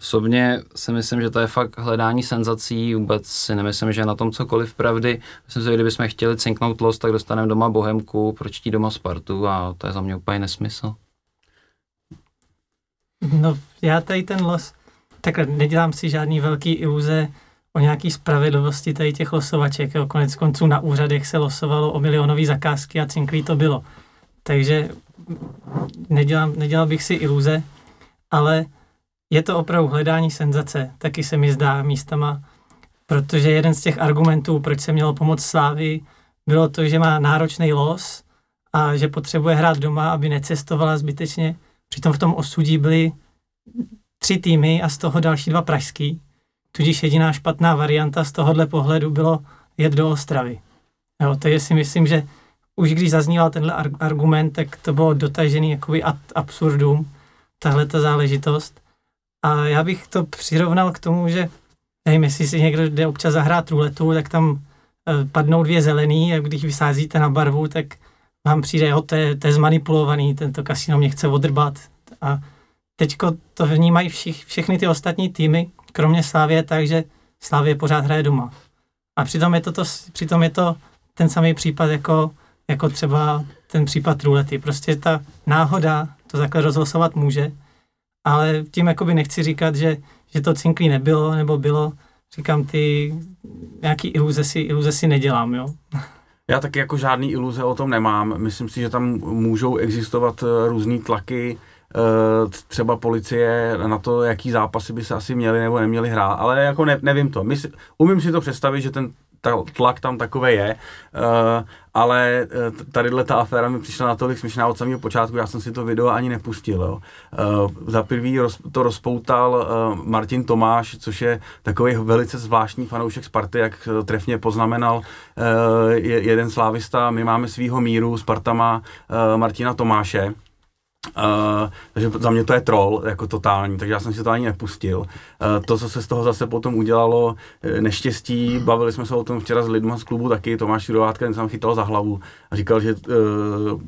Osobně si myslím, že to je fakt hledání senzací, vůbec si nemyslím, že je na tom cokoliv pravdy. Myslím si, že kdybychom chtěli cinknout los, tak dostaneme doma Bohemku, proč tí doma Spartu a to je za mě úplně nesmysl. No, já tady ten los, takhle nedělám si žádný velký iluze o nějaký spravedlivosti tady těch losovaček. Jo. Konec konců na úřadech se losovalo o milionové zakázky a cinklí to bylo. Takže nedělám, nedělal bych si iluze, ale je to opravdu hledání senzace, taky se mi zdá místama, protože jeden z těch argumentů, proč se mělo pomoct Slávy, bylo to, že má náročný los a že potřebuje hrát doma, aby necestovala zbytečně. Přitom v tom osudí byly tři týmy a z toho další dva pražský. Tudíž jediná špatná varianta z tohohle pohledu bylo jet do Ostravy. Jo, takže si myslím, že už když zazníval tenhle argument, tak to bylo dotažený jakoby ad absurdum, tahle ta záležitost. A já bych to přirovnal k tomu, že nevím, jestli si někdo jde občas zahrát ruletu, tak tam e, padnou dvě zelený a když vysázíte na barvu, tak vám přijde, jo, to je, to je zmanipulovaný, tento kasino mě chce odrbat. A teďko to vnímají všich, všechny ty ostatní týmy, kromě Slávě, takže Slávě pořád hraje doma. A přitom je to, to, přitom je to ten samý případ jako, jako třeba ten případ rulety. Prostě ta náhoda to takhle rozhlasovat může, ale tím jakoby nechci říkat, že, že to cinklí nebylo, nebo bylo, říkám, ty nějaký iluze si, iluze si nedělám, jo. Já taky jako žádný iluze o tom nemám. Myslím si, že tam můžou existovat eh, různé tlaky, třeba policie na to, jaký zápasy by se asi měli nebo neměli hrát, ale jako ne, nevím to. Mysl, umím si to představit, že ten tlak tam takové je, uh, ale uh, tadyhle ta aféra mi přišla natolik směšná od samého počátku, já jsem si to video ani nepustil. Jo. Za prvý to rozpoutal Martin Tomáš, což je takový velice zvláštní fanoušek Sparty, jak trefně poznamenal je, jeden slávista, my máme svýho míru, Sparta má Martina Tomáše, Uh, takže za mě to je troll, jako totální, takže já jsem si to ani nepustil. Uh, to, co se z toho zase potom udělalo, eh, neštěstí, bavili jsme se o tom včera s lidmi z klubu taky, Tomáš Jurovátka, ten jsem chytal za hlavu a říkal, že uh,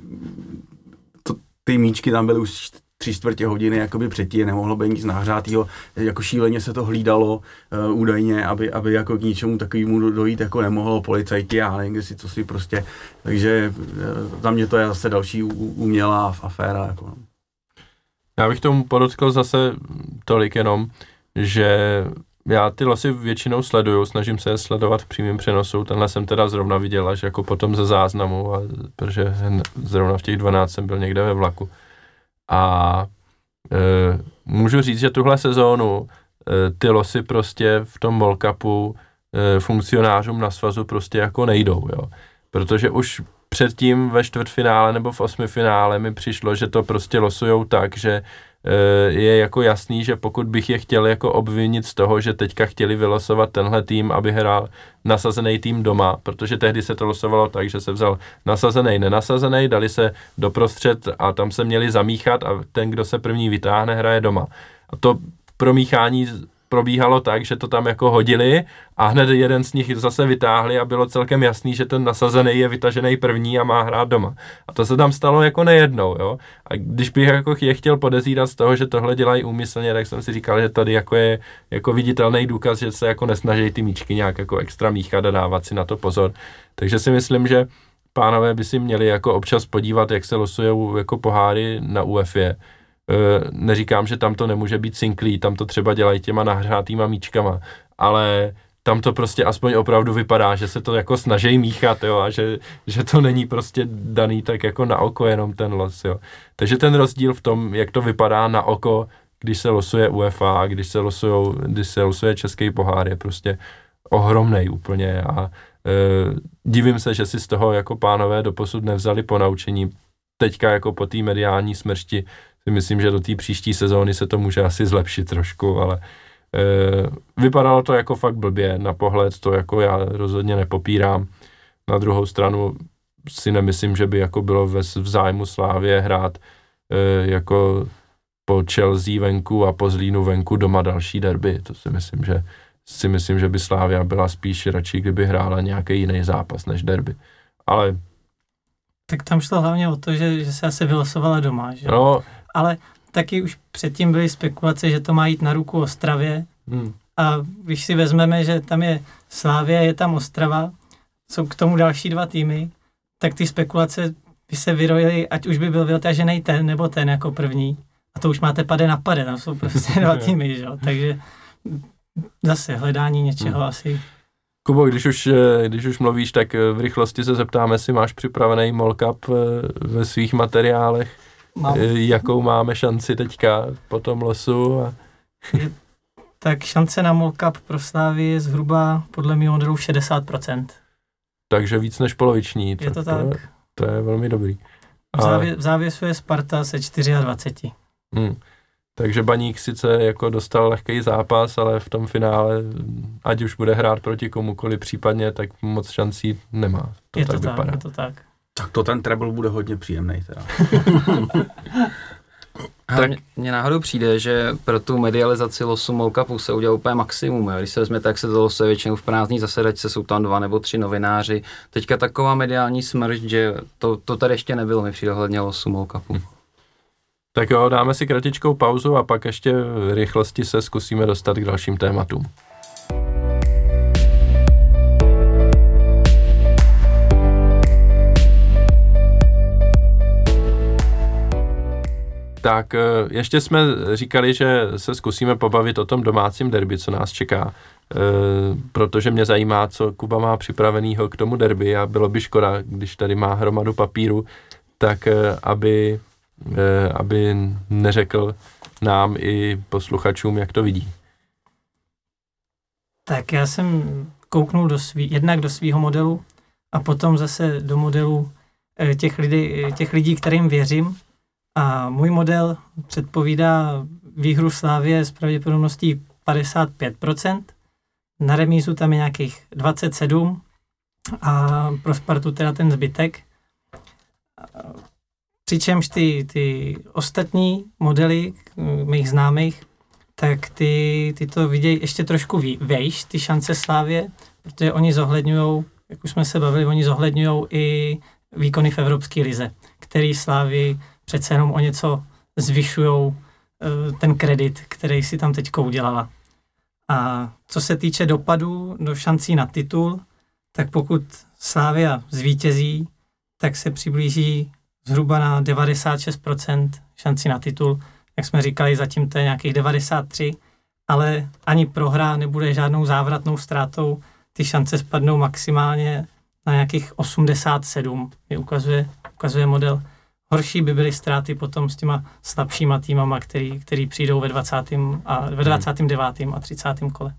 to, ty míčky tam byly už tři čtvrtě hodiny jakoby předtím, nemohlo být nic nahřátého, jako šíleně se to hlídalo uh, údajně, aby, aby jako k ničemu takovému dojít jako nemohlo policajti a nevím, si co si prostě, takže uh, za mě to je zase další umělá aféra. Jako. No. Já bych tomu podotkl zase tolik jenom, že já ty losy většinou sleduju, snažím se je sledovat v přímém přenosu, tenhle jsem teda zrovna viděl až jako potom ze záznamu, a, protože zrovna v těch 12 jsem byl někde ve vlaku. A e, můžu říct, že tuhle sezónu e, ty losy prostě v tom Cupu e, funkcionářům na svazu prostě jako nejdou, jo. Protože už předtím ve čtvrtfinále nebo v osmifinále mi přišlo, že to prostě losujou tak, že je jako jasný, že pokud bych je chtěl jako obvinit z toho, že teďka chtěli vylosovat tenhle tým, aby hrál nasazený tým doma, protože tehdy se to losovalo tak, že se vzal nasazený, nenasazený, dali se doprostřed a tam se měli zamíchat a ten, kdo se první vytáhne, hraje doma. A to promíchání probíhalo tak, že to tam jako hodili a hned jeden z nich zase vytáhli a bylo celkem jasný, že ten nasazený je vytažený první a má hrát doma. A to se tam stalo jako nejednou, jo. A když bych jako je chtěl podezírat z toho, že tohle dělají úmyslně, tak jsem si říkal, že tady jako je jako viditelný důkaz, že se jako nesnaží ty míčky nějak jako extra míchat a dávat si na to pozor. Takže si myslím, že pánové by si měli jako občas podívat, jak se losují jako poháry na UEFě Eh, neříkám, že tam to nemůže být sinklý, tam to třeba dělají těma nahřátýma míčkama, ale tam to prostě aspoň opravdu vypadá, že se to jako snaží míchat, jo, a že, že to není prostě daný tak jako na oko jenom ten los, jo. Takže ten rozdíl v tom, jak to vypadá na oko, když se losuje UEFA a když se, losujou, když se losuje český pohár, je prostě ohromný úplně a e, divím se, že si z toho jako pánové doposud nevzali po naučení teďka jako po té mediální smršti si myslím, že do té příští sezóny se to může asi zlepšit trošku, ale e, vypadalo to jako fakt blbě na pohled, to jako já rozhodně nepopírám. Na druhou stranu si nemyslím, že by jako bylo ve, v zájmu Slávě hrát e, jako po Chelsea venku a po Zlínu venku doma další derby. To si myslím, že si myslím, že by Slávia byla spíš radši, kdyby hrála nějaký jiný zápas než derby. Ale tak tam šlo hlavně o to, že, že se asi vylosovala doma, že? No, ale taky už předtím byly spekulace, že to má jít na ruku Ostravě. Hmm. A když si vezmeme, že tam je Slávě, je tam Ostrava, jsou k tomu další dva týmy, tak ty spekulace by se vyrojily, ať už by byl vytažený ten nebo ten jako první. A to už máte pade na pade, tam jsou prostě dva týmy, že jo? takže zase hledání něčeho hmm. asi. Kubo, když už, eh, když už mluvíš, tak eh, v rychlosti se zeptáme, jestli máš připravený molkup eh, ve svých materiálech. Mám. Jakou máme šanci teďka po tom losu? A... tak šance na molkup pro Slávy je zhruba podle mého modelu 60%. Takže víc než poloviční. Je to tak. To, to je velmi dobrý. A... V, závě, v závěsu je Sparta se 24. Hmm. Takže Baník sice jako dostal lehký zápas, ale v tom finále, ať už bude hrát proti komukoli případně, tak moc šancí nemá. To je tak to vypadá. tak, je to tak. Tak to ten treble bude hodně příjemný teda. tak mně náhodou přijde, že pro tu medializaci losu Molkapu se udělal úplně maximum. Jo. Když se vezme, tak se to losuje většinou v prázdní zasedačce, jsou tam dva nebo tři novináři. Teďka taková mediální smršť, že to, to tady ještě nebylo, mi přijde hledně losu Molkapu. Hm. Tak jo, dáme si kratičkou pauzu a pak ještě v rychlosti se zkusíme dostat k dalším tématům. Tak eh, ještě jsme říkali, že se zkusíme pobavit o tom domácím derby, co nás čeká, e, protože mě zajímá, co Kuba má připravenýho k tomu derby a bylo by škoda, když tady má hromadu papíru, tak e, aby Eh, aby neřekl nám i posluchačům, jak to vidí. Tak já jsem kouknul do svý, jednak do svého modelu a potom zase do modelu eh, těch lidí, těch lidí, kterým věřím. A můj model předpovídá výhru Slávě s pravděpodobností 55%. Na remízu tam je nějakých 27 a pro Spartu teda ten zbytek. Přičemž ty, ty ostatní modely mých známých, tak ty, ty to vidějí ještě trošku vejš, ty šance Slávě, protože oni zohledňují, jak už jsme se bavili, oni zohledňují i výkony v Evropské lize, který Slávy přece jenom o něco zvyšují eh, ten kredit, který si tam teď udělala. A co se týče dopadů do šancí na titul, tak pokud Slávia zvítězí, tak se přiblíží zhruba na 96% šanci na titul. Jak jsme říkali, zatím to je nějakých 93, ale ani prohra nebude žádnou závratnou ztrátou. Ty šance spadnou maximálně na nějakých 87, mi ukazuje, ukazuje model. Horší by byly ztráty potom s těma slabšíma týmama, který, který přijdou ve 20. a ve 29. a 30. kole.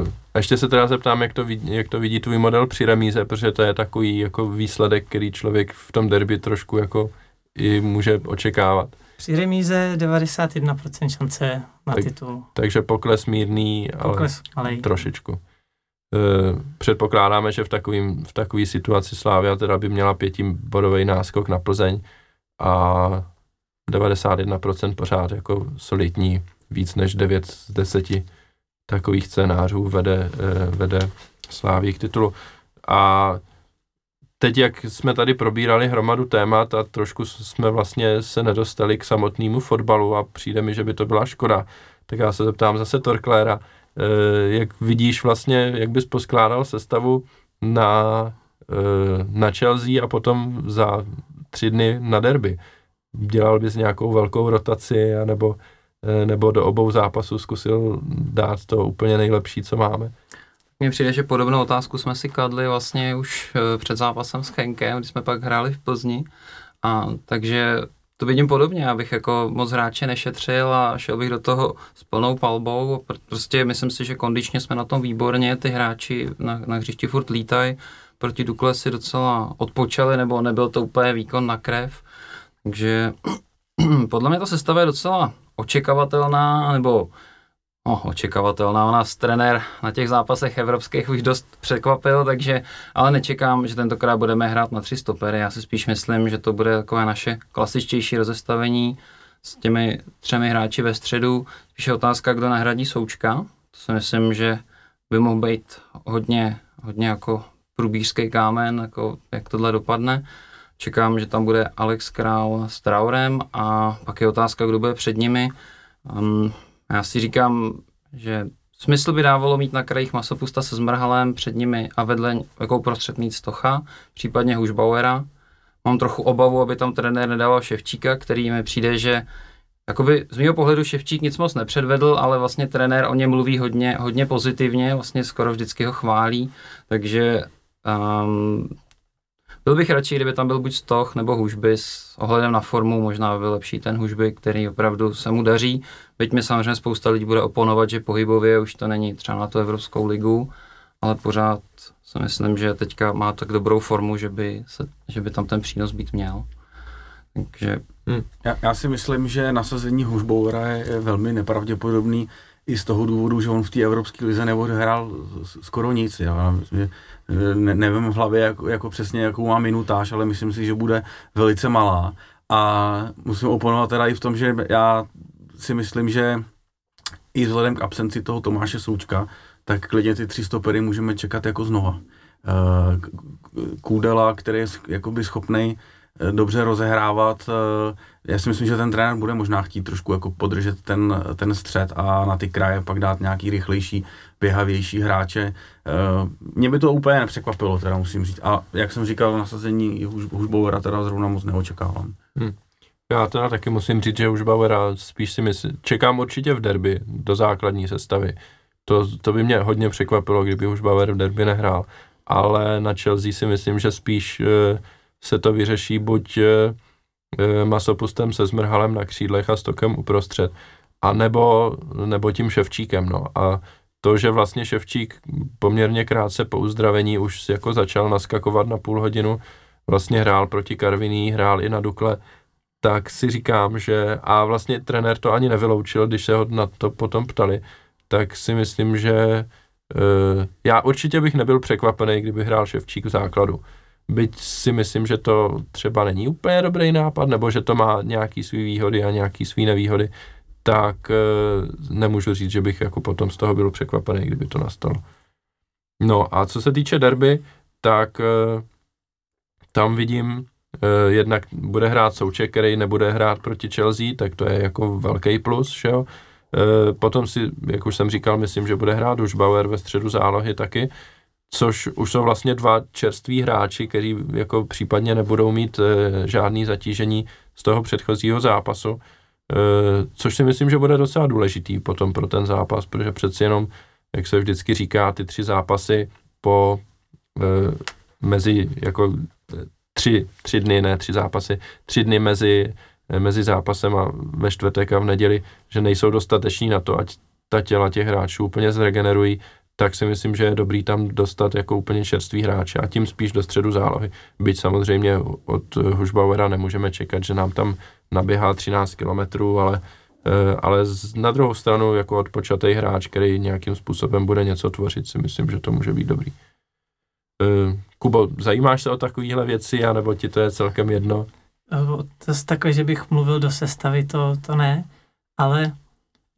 Uh, a ještě se teda zeptám, jak to, vidí, jak to vidí tvůj model při remíze, protože to je takový jako výsledek, který člověk v tom derby trošku jako i může očekávat. Při remíze 91% šance na tak, titul. Takže pokles mírný, pokles, ale malej. trošičku. Uh, předpokládáme, že v takovým, v takové situaci Slávia teda by měla pětibodový náskok na Plzeň a 91% pořád jako solidní, víc než 9 z 10 takových scénářů vede, eh, vede Sláví k titulu. A teď, jak jsme tady probírali hromadu témat a trošku jsme vlastně se nedostali k samotnému fotbalu a přijde mi, že by to byla škoda, tak já se zeptám zase Torkléra, eh, jak vidíš vlastně, jak bys poskládal sestavu na, eh, na Chelsea a potom za tři dny na derby. Dělal bys nějakou velkou rotaci, anebo Eh, nebo do obou zápasů zkusil dát to úplně nejlepší, co máme. Mně přijde, že podobnou otázku jsme si kladli vlastně už eh, před zápasem s Henkem, když jsme pak hráli v Plzni. A takže to vidím podobně, abych jako moc hráče nešetřil a šel bych do toho s plnou palbou. Prostě myslím si, že kondičně jsme na tom výborně, ty hráči na, na hřišti furt lítají, proti Dukle si docela odpočali, nebo nebyl to úplně výkon na krev. Takže podle mě ta sestava je docela očekavatelná, nebo no, očekavatelná. Nás trenér na těch zápasech evropských už dost překvapil, takže ale nečekám, že tentokrát budeme hrát na tři stopery. Já si spíš myslím, že to bude takové naše klasičtější rozestavení s těmi třemi hráči ve středu. Spíš je otázka, kdo nahradí Součka. To si myslím, že by mohl být hodně, hodně jako průbířský kámen, jako jak tohle dopadne. Čekám, že tam bude Alex Král s Traurem a pak je otázka, kdo bude před nimi. Um, já si říkám, že smysl by dávalo mít na krajích Masopusta se Zmrhalem před nimi a vedle jako prostřed mít Stocha, případně Hušbauera. Mám trochu obavu, aby tam trenér nedával Ševčíka, který mi přijde, že jakoby z mého pohledu Ševčík nic moc nepředvedl, ale vlastně trenér o něm mluví hodně, hodně pozitivně, vlastně skoro vždycky ho chválí, takže um, byl bych radši, kdyby tam byl buď Stoch nebo Hužby s ohledem na formu, možná by byl lepší ten Hužby, který opravdu se mu daří. Byť mi samozřejmě spousta lidí bude oponovat, že pohybově už to není třeba na tu Evropskou ligu, ale pořád si myslím, že teďka má tak dobrou formu, že by, se, že by tam ten přínos být měl. Takže... Hmm. Já, já si myslím, že nasazení Hušboura je velmi nepravděpodobný i z toho důvodu, že on v té Evropské lize neodehrál skoro nic. Já ne, nevím v hlavě jako, jako přesně, jakou má minutáž, ale myslím si, že bude velice malá. A musím oponovat teda i v tom, že já si myslím, že i vzhledem k absenci toho Tomáše Součka, tak klidně ty tři stopery můžeme čekat jako znova. Eh, Kůdela, který je jakoby schopný eh, dobře rozehrávat. Eh, já si myslím, že ten trenér bude možná chtít trošku jako podržet ten, ten střed a na ty kraje pak dát nějaký rychlejší, běhavější hráče. Mě by to úplně nepřekvapilo, teda musím říct. A jak jsem říkal, nasazení Hužbauera teda zrovna moc neočekávám. Hmm. Já teda taky musím říct, že Hužbauera spíš si myslím, čekám určitě v derby do základní sestavy. To, to by mě hodně překvapilo, kdyby už Bauer v derby nehrál. Ale na Chelsea si myslím, že spíš uh, se to vyřeší buď uh, masopustem se zmrhalem na křídlech a stokem uprostřed, a nebo, nebo tím Ševčíkem. No. A to, že vlastně Ševčík poměrně krátce po uzdravení už jako začal naskakovat na půl hodinu, vlastně hrál proti Karviní, hrál i na Dukle, tak si říkám, že a vlastně trenér to ani nevyloučil, když se ho na to potom ptali, tak si myslím, že uh, já určitě bych nebyl překvapený, kdyby hrál Ševčík v základu. Byť si myslím, že to třeba není úplně dobrý nápad, nebo že to má nějaký svý výhody a nějaký svý nevýhody, tak uh, nemůžu říct, že bych jako potom z toho byl překvapený, kdyby to nastalo. No a co se týče derby, tak uh, tam vidím, uh, jednak bude hrát Souček, který nebude hrát proti Chelsea, tak to je jako velký plus, že jo. Eh, potom si, jak už jsem říkal, myslím, že bude hrát už Bauer ve středu zálohy taky, což už jsou vlastně dva čerství hráči, kteří jako případně nebudou mít eh, žádný zatížení z toho předchozího zápasu, eh, což si myslím, že bude docela důležitý potom pro ten zápas, protože přeci jenom, jak se vždycky říká, ty tři zápasy po mezi jako tři, tři dny, ne tři zápasy, tři dny mezi mezi zápasem a ve čtvrtek a v neděli, že nejsou dostateční na to, ať ta těla těch hráčů úplně zregenerují, tak si myslím, že je dobrý tam dostat jako úplně čerstvý hráče a tím spíš do středu zálohy. Byť samozřejmě od Hušbauera nemůžeme čekat, že nám tam naběhá 13 kilometrů, ale, eh, ale na druhou stranu jako odpočatý hráč, který nějakým způsobem bude něco tvořit, si myslím, že to může být dobrý. Eh, Kubo, zajímáš se o takovéhle věci, anebo ti to je celkem jedno? zase takové, že bych mluvil do sestavy, to, to ne, ale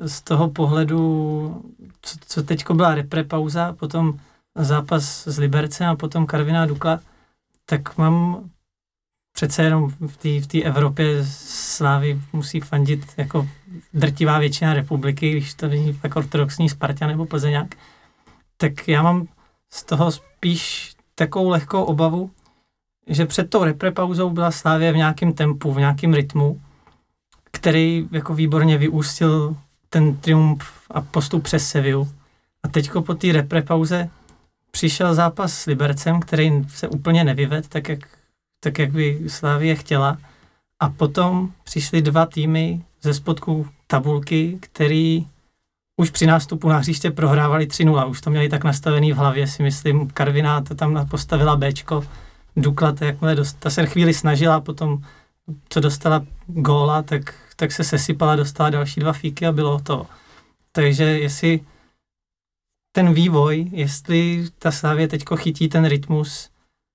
z toho pohledu, co, co teď byla repre pauza, potom zápas s Libercem a potom Karviná Dukla, tak mám přece jenom v té v Evropě Slávy musí fandit jako drtivá většina republiky, když to není tak ortodoxní Sparta nebo Plzeňák, tak já mám z toho spíš takovou lehkou obavu, že před tou reprepauzou byla Slávě v nějakém tempu, v nějakém rytmu, který jako výborně vyústil ten triumf a postup přes Seviu. A teďko po té reprepauze přišel zápas s Libercem, který se úplně nevyved, tak jak, tak jak by Slávě chtěla. A potom přišly dva týmy ze spodku tabulky, který už při nástupu na hřiště prohrávali 3-0. Už to měli tak nastavený v hlavě, si myslím. Karviná to tam postavila Bčko Dukla, jakmile dost, ta se chvíli snažila, potom co dostala góla, tak, tak se sesypala, dostala další dva fíky a bylo to. Takže jestli ten vývoj, jestli ta Slavě teďko chytí ten rytmus,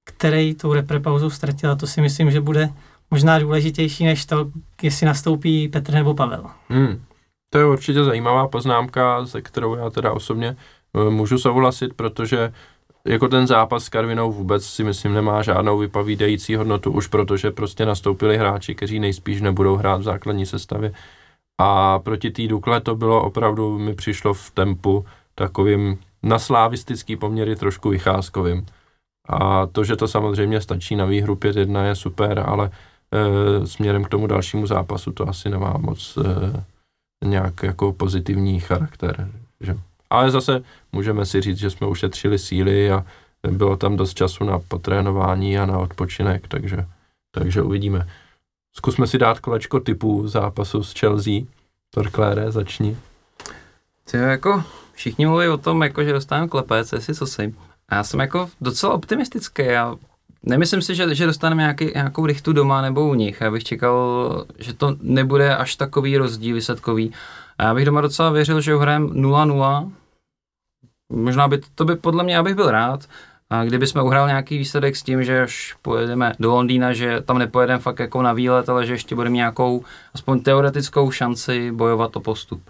který tou reprepauzou ztratila, to si myslím, že bude možná důležitější než to, jestli nastoupí Petr nebo Pavel. Hmm. To je určitě zajímavá poznámka, se kterou já teda osobně eh, můžu souhlasit, protože jako ten zápas s Karvinou vůbec si myslím nemá žádnou vypovídající hodnotu, už protože prostě nastoupili hráči, kteří nejspíš nebudou hrát v základní sestavě. A proti té Dukle to bylo opravdu, mi přišlo v tempu takovým na slávistický poměry trošku vycházkovým. A to, že to samozřejmě stačí na výhru 5-1 je super, ale e, směrem k tomu dalšímu zápasu to asi nemá moc e, nějak jako pozitivní charakter. Že? Ale zase můžeme si říct, že jsme ušetřili síly a bylo tam dost času na potrénování a na odpočinek, takže, takže uvidíme. Zkusme si dát kolečko typu zápasu s Chelsea. Torklére, začni. Ty jako všichni mluví o tom, jako, že dostaneme klepec, jestli co si. A já jsem jako docela optimistický. Já nemyslím si, že, že dostaneme nějaký, nějakou rychtu doma nebo u nich. Já bych čekal, že to nebude až takový rozdíl výsledkový. A já bych doma docela věřil, že uhrajeme 0-0. Možná by to by podle mě, já bych byl rád. A kdyby jsme uhrál nějaký výsledek s tím, že až pojedeme do Londýna, že tam nepojedeme fakt jako na výlet, ale že ještě budeme nějakou aspoň teoretickou šanci bojovat o postup.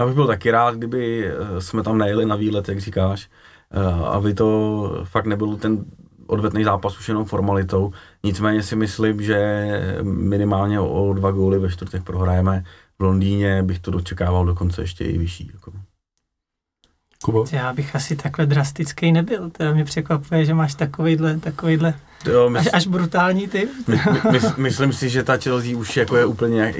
Já bych byl taky rád, kdyby eh, jsme tam nejeli na výlet, jak říkáš, eh, aby to fakt nebyl ten odvetný zápas už jenom formalitou. Nicméně si myslím, že minimálně o dva góly ve čtvrtek prohrajeme. V Londýně bych to dočekával dokonce ještě i vyšší. Jako. Kubo? Já bych asi takhle drastický nebyl. Teda mě překvapuje, že máš takovýhle, takovýhle jo, mysl... až, až brutální typ. My, my, my, myslím si, že ta Chelsea už jako je úplně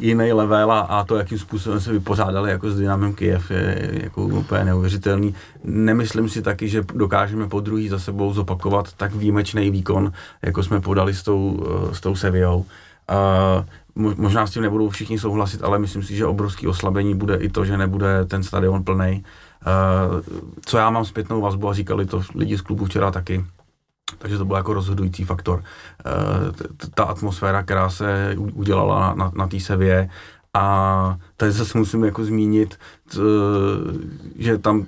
jiný level a, a to, jakým způsobem se vypořádali jako s Dynamem Kiev, je jako úplně neuvěřitelný. Nemyslím si taky, že dokážeme po druhý za sebou zopakovat tak výjimečný výkon, jako jsme podali s tou, s tou Sevillou. Uh, možná s tím nebudou všichni souhlasit, ale myslím si, že obrovský oslabení bude i to, že nebude ten stadion plný co já mám zpětnou vazbu a říkali to lidi z klubu včera taky, takže to byl jako rozhodující faktor. Eh, ta atmosféra, která se udělala na, na té sevě a tady zase musím jako zmínit, že tam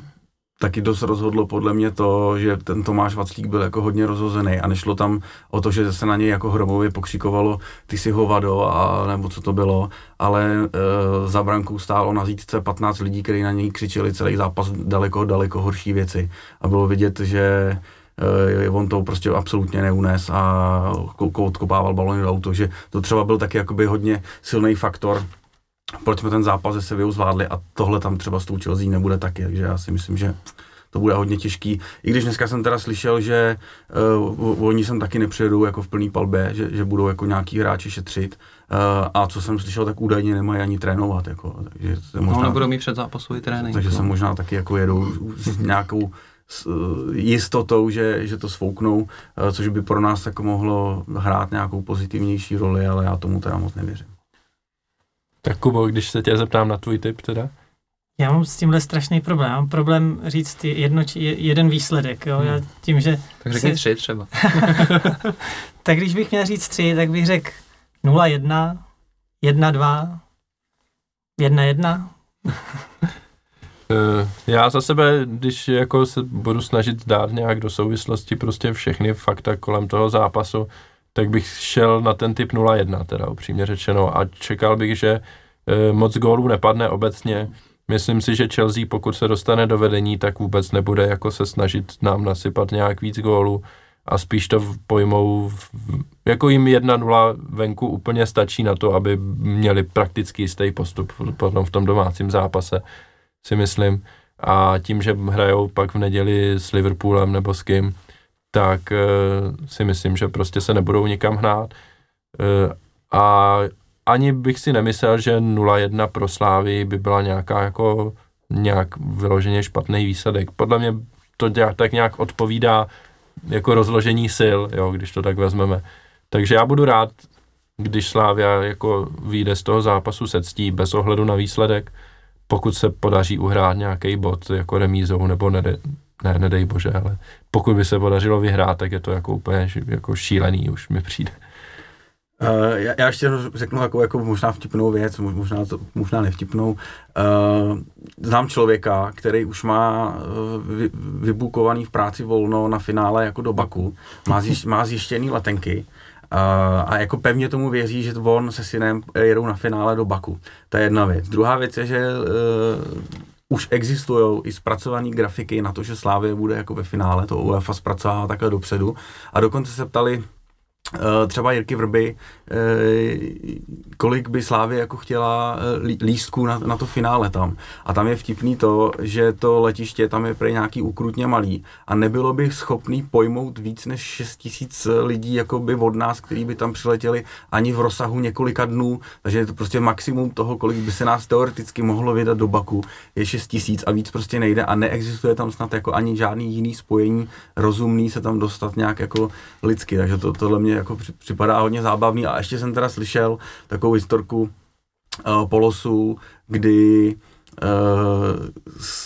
taky dost rozhodlo podle mě to, že ten Tomáš Vaclík byl jako hodně rozhozený a nešlo tam o to, že se na něj jako hromově pokřikovalo ty si hovado a nebo co to bylo, ale e, za brankou stálo na zítce 15 lidí, kteří na něj křičeli celý zápas daleko, daleko horší věci. A bylo vidět, že e, on to prostě absolutně neunes a odkopával balony do auto, že to třeba byl taky jakoby hodně silný faktor, proč jsme ten zápas ze Sevillou zvládli a tohle tam třeba s tou Chelsea nebude taky, takže já si myslím, že to bude hodně těžký. I když dneska jsem teda slyšel, že uh, oni sem taky nepřijedou jako v plný palbě, že, že budou jako nějaký hráči šetřit. Uh, a co jsem slyšel, tak údajně nemají ani trénovat. Jako, takže se možná, no, nebudou mít předzápasový trénink. Takže no. se možná taky jako jedou s nějakou s uh, jistotou, že, že to svouknou, což by pro nás jako mohlo hrát nějakou pozitivnější roli, ale já tomu teda moc nevěřím. Tak Kubo, když se tě zeptám na tvůj tip teda? Já mám s tímhle strašný problém. Mám problém říct jedno, jeden výsledek. Jo? Hmm. Já tím, že tak řekni si... tři třeba. tak když bych měl říct tři, tak bych řekl 0-1, 1-2, 1-1. Já za sebe, když jako se budu snažit dát nějak do souvislosti prostě všechny fakta kolem toho zápasu, tak bych šel na ten typ 0-1, teda upřímně řečeno, a čekal bych, že e, moc gólů nepadne obecně. Myslím si, že Chelsea, pokud se dostane do vedení, tak vůbec nebude jako se snažit nám nasypat nějak víc gólů a spíš to pojmou, jako jim 1-0 venku úplně stačí na to, aby měli prakticky jistý postup potom v tom domácím zápase, si myslím. A tím, že hrajou pak v neděli s Liverpoolem nebo s kým, tak uh, si myslím, že prostě se nebudou nikam hnát. Uh, a ani bych si nemyslel, že 0-1 pro Slávy by byla nějaká jako nějak vyloženě špatný výsledek. Podle mě to tak nějak odpovídá jako rozložení sil, jo, když to tak vezmeme. Takže já budu rád, když Slávia jako vyjde z toho zápasu se ctí bez ohledu na výsledek, pokud se podaří uhrát nějaký bod jako remízou nebo nede, ne, nedej bože, ale pokud by se podařilo vyhrát, tak je to jako úplně jako šílený, už mi přijde. Uh, já, já ještě řeknu jako, jako možná vtipnou věc, možná, to, možná nevtipnou. Uh, znám člověka, který už má uh, vy, vybukovaný v práci volno na finále jako do Baku, má, zjiš, má zjištěný letenky uh, a jako pevně tomu věří, že on se synem jedou na finále do Baku. To je jedna věc. Druhá věc je, že uh, už existují i zpracované grafiky na to, že Slávě bude jako ve finále, to UEFA zpracovává takhle dopředu. A dokonce se ptali třeba Jirky Vrby, eh, kolik by Slávy jako chtěla eh, lístků na, na to finále tam. A tam je vtipný to, že to letiště tam je pro nějaký ukrutně malý a nebylo by schopný pojmout víc než 6 tisíc lidí jako by od nás, kteří by tam přiletěli ani v rozsahu několika dnů, takže je to prostě maximum toho, kolik by se nás teoreticky mohlo vydat do Baku, je 6 tisíc a víc prostě nejde. A neexistuje tam snad jako ani žádný jiný spojení rozumný se tam dostat nějak jako lidsky, takže to, tohle mě jako připadá hodně zábavný a ještě jsem teda slyšel takovou historku uh, Polosu, kdy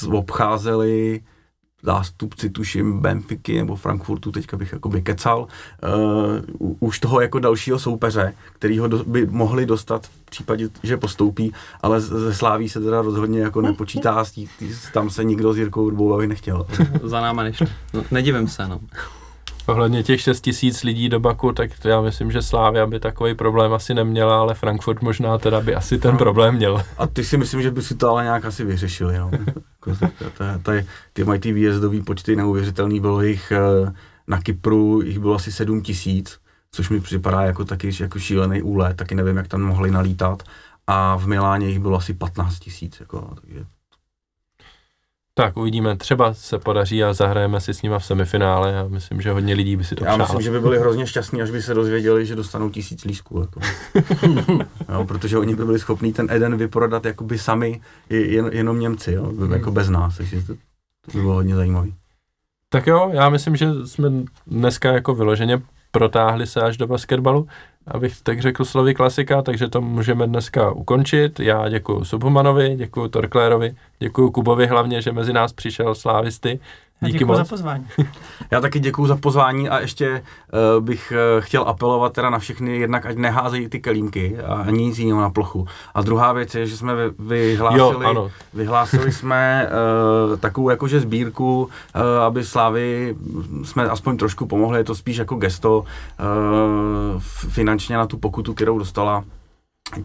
uh, obcházeli zástupci, tuším, Benfiky nebo Frankfurtu, teďka bych jakoby kecal, uh, už toho jako dalšího soupeře, který ho do, by mohli dostat v případě, že postoupí, ale ze Sláví se teda rozhodně jako nepočítá, tam se nikdo s Jirkou Ruboulovi nechtěl. Za náma nešli. No, nedivím se, no. Ohledně těch 6 tisíc lidí do Baku, tak já myslím, že Slávia by takový problém asi neměla, ale Frankfurt možná teda by asi ten problém měl. A ty si myslím, že by si to ale nějak asi vyřešili. No. ty mají ty výjezdové počty neuvěřitelný, bylo jich eh, na Kypru, jich bylo asi 7 tisíc, což mi připadá jako taky jako šílený úlet, taky nevím, jak tam mohli nalítat. A v Miláně jich bylo asi 15 tisíc, jako, takže tak uvidíme, třeba se podaří a zahrajeme si s nima v semifinále a myslím, že hodně lidí by si to Já myslím, že by byli hrozně šťastní, až by se dozvěděli, že dostanou tisíc lísků. Jako. jo, protože oni by byli schopní ten Eden vyprodat jakoby sami, jen, jenom Němci, jo, hmm. jako bez nás, takže to, to by bylo hodně zajímavé. Tak jo, já myslím, že jsme dneska jako vyloženě protáhli se až do basketbalu abych tak řekl slovy klasika, takže to můžeme dneska ukončit. Já děkuji Subhumanovi, děkuji Torklérovi, děkuji Kubovi hlavně, že mezi nás přišel slávisty. Díky děkuji moc. za pozvání. Já taky děkuji za pozvání a ještě uh, bych uh, chtěl apelovat teda na všechny, jednak ať neházejí ty kelímky a ani nic jiného na plochu. A druhá věc je, že jsme vyhlásili, jo, ano. vyhlásili jsme uh, takovou jakože sbírku, uh, aby Slávy jsme aspoň trošku pomohli, je to spíš jako gesto uh, finančně na tu pokutu, kterou dostala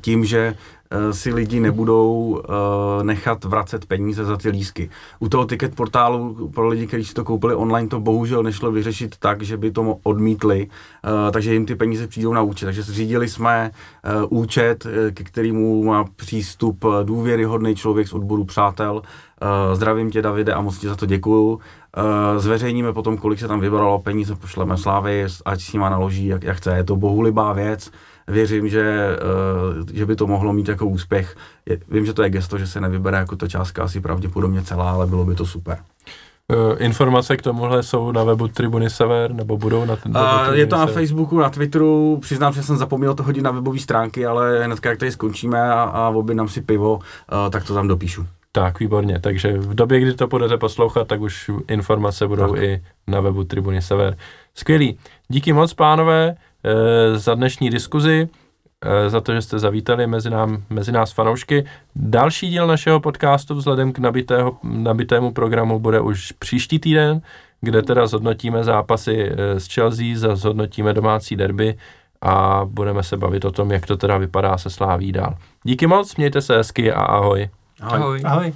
tím, že Eh, si lidi nebudou uh, nechat vracet peníze za ty lísky. U toho ticket portálu pro lidi, kteří si to koupili online, to bohužel nešlo vyřešit tak, že by to odmítli, uh, takže jim ty peníze přijdou na účet. Takže zřídili jsme účet, ke kterému má přístup důvěryhodný člověk z odboru přátel. Zdravím tě, Davide, a moc ti za to děkuju. Zveřejníme potom, kolik se tam vybralo, peníze pošleme Slávy, ať s nima naloží, jak, jak chce. Je to bohulibá věc věřím, že, eh, že by to mohlo mít jako úspěch. Vím, že to je gesto, že se nevybere jako ta částka asi pravděpodobně celá, ale bylo by to super. Eh, informace k tomuhle jsou na webu Tribuny Sever, nebo budou na ten uh, Je to na Facebooku, na Twitteru, přiznám, že jsem zapomněl to hodit na webové stránky, ale hnedka jak tady skončíme a, a objednám si pivo, uh, tak to tam dopíšu. Tak, výborně. Takže v době, kdy to budete poslouchat, tak už informace budou tak. i na webu Tribuny Sever. Skvělý. Díky moc, pánové. Eh, za dnešní diskuzi, eh, za to, že jste zavítali mezi, nám, mezi nás fanoušky. Další díl našeho podcastu vzhledem k nabitého, nabitému programu bude už příští týden, kde teda zhodnotíme zápasy eh, s Chelsea, zhodnotíme domácí derby a budeme se bavit o tom, jak to teda vypadá se sláví dál. Díky moc, mějte se hezky a ahoj. Ahoj. ahoj.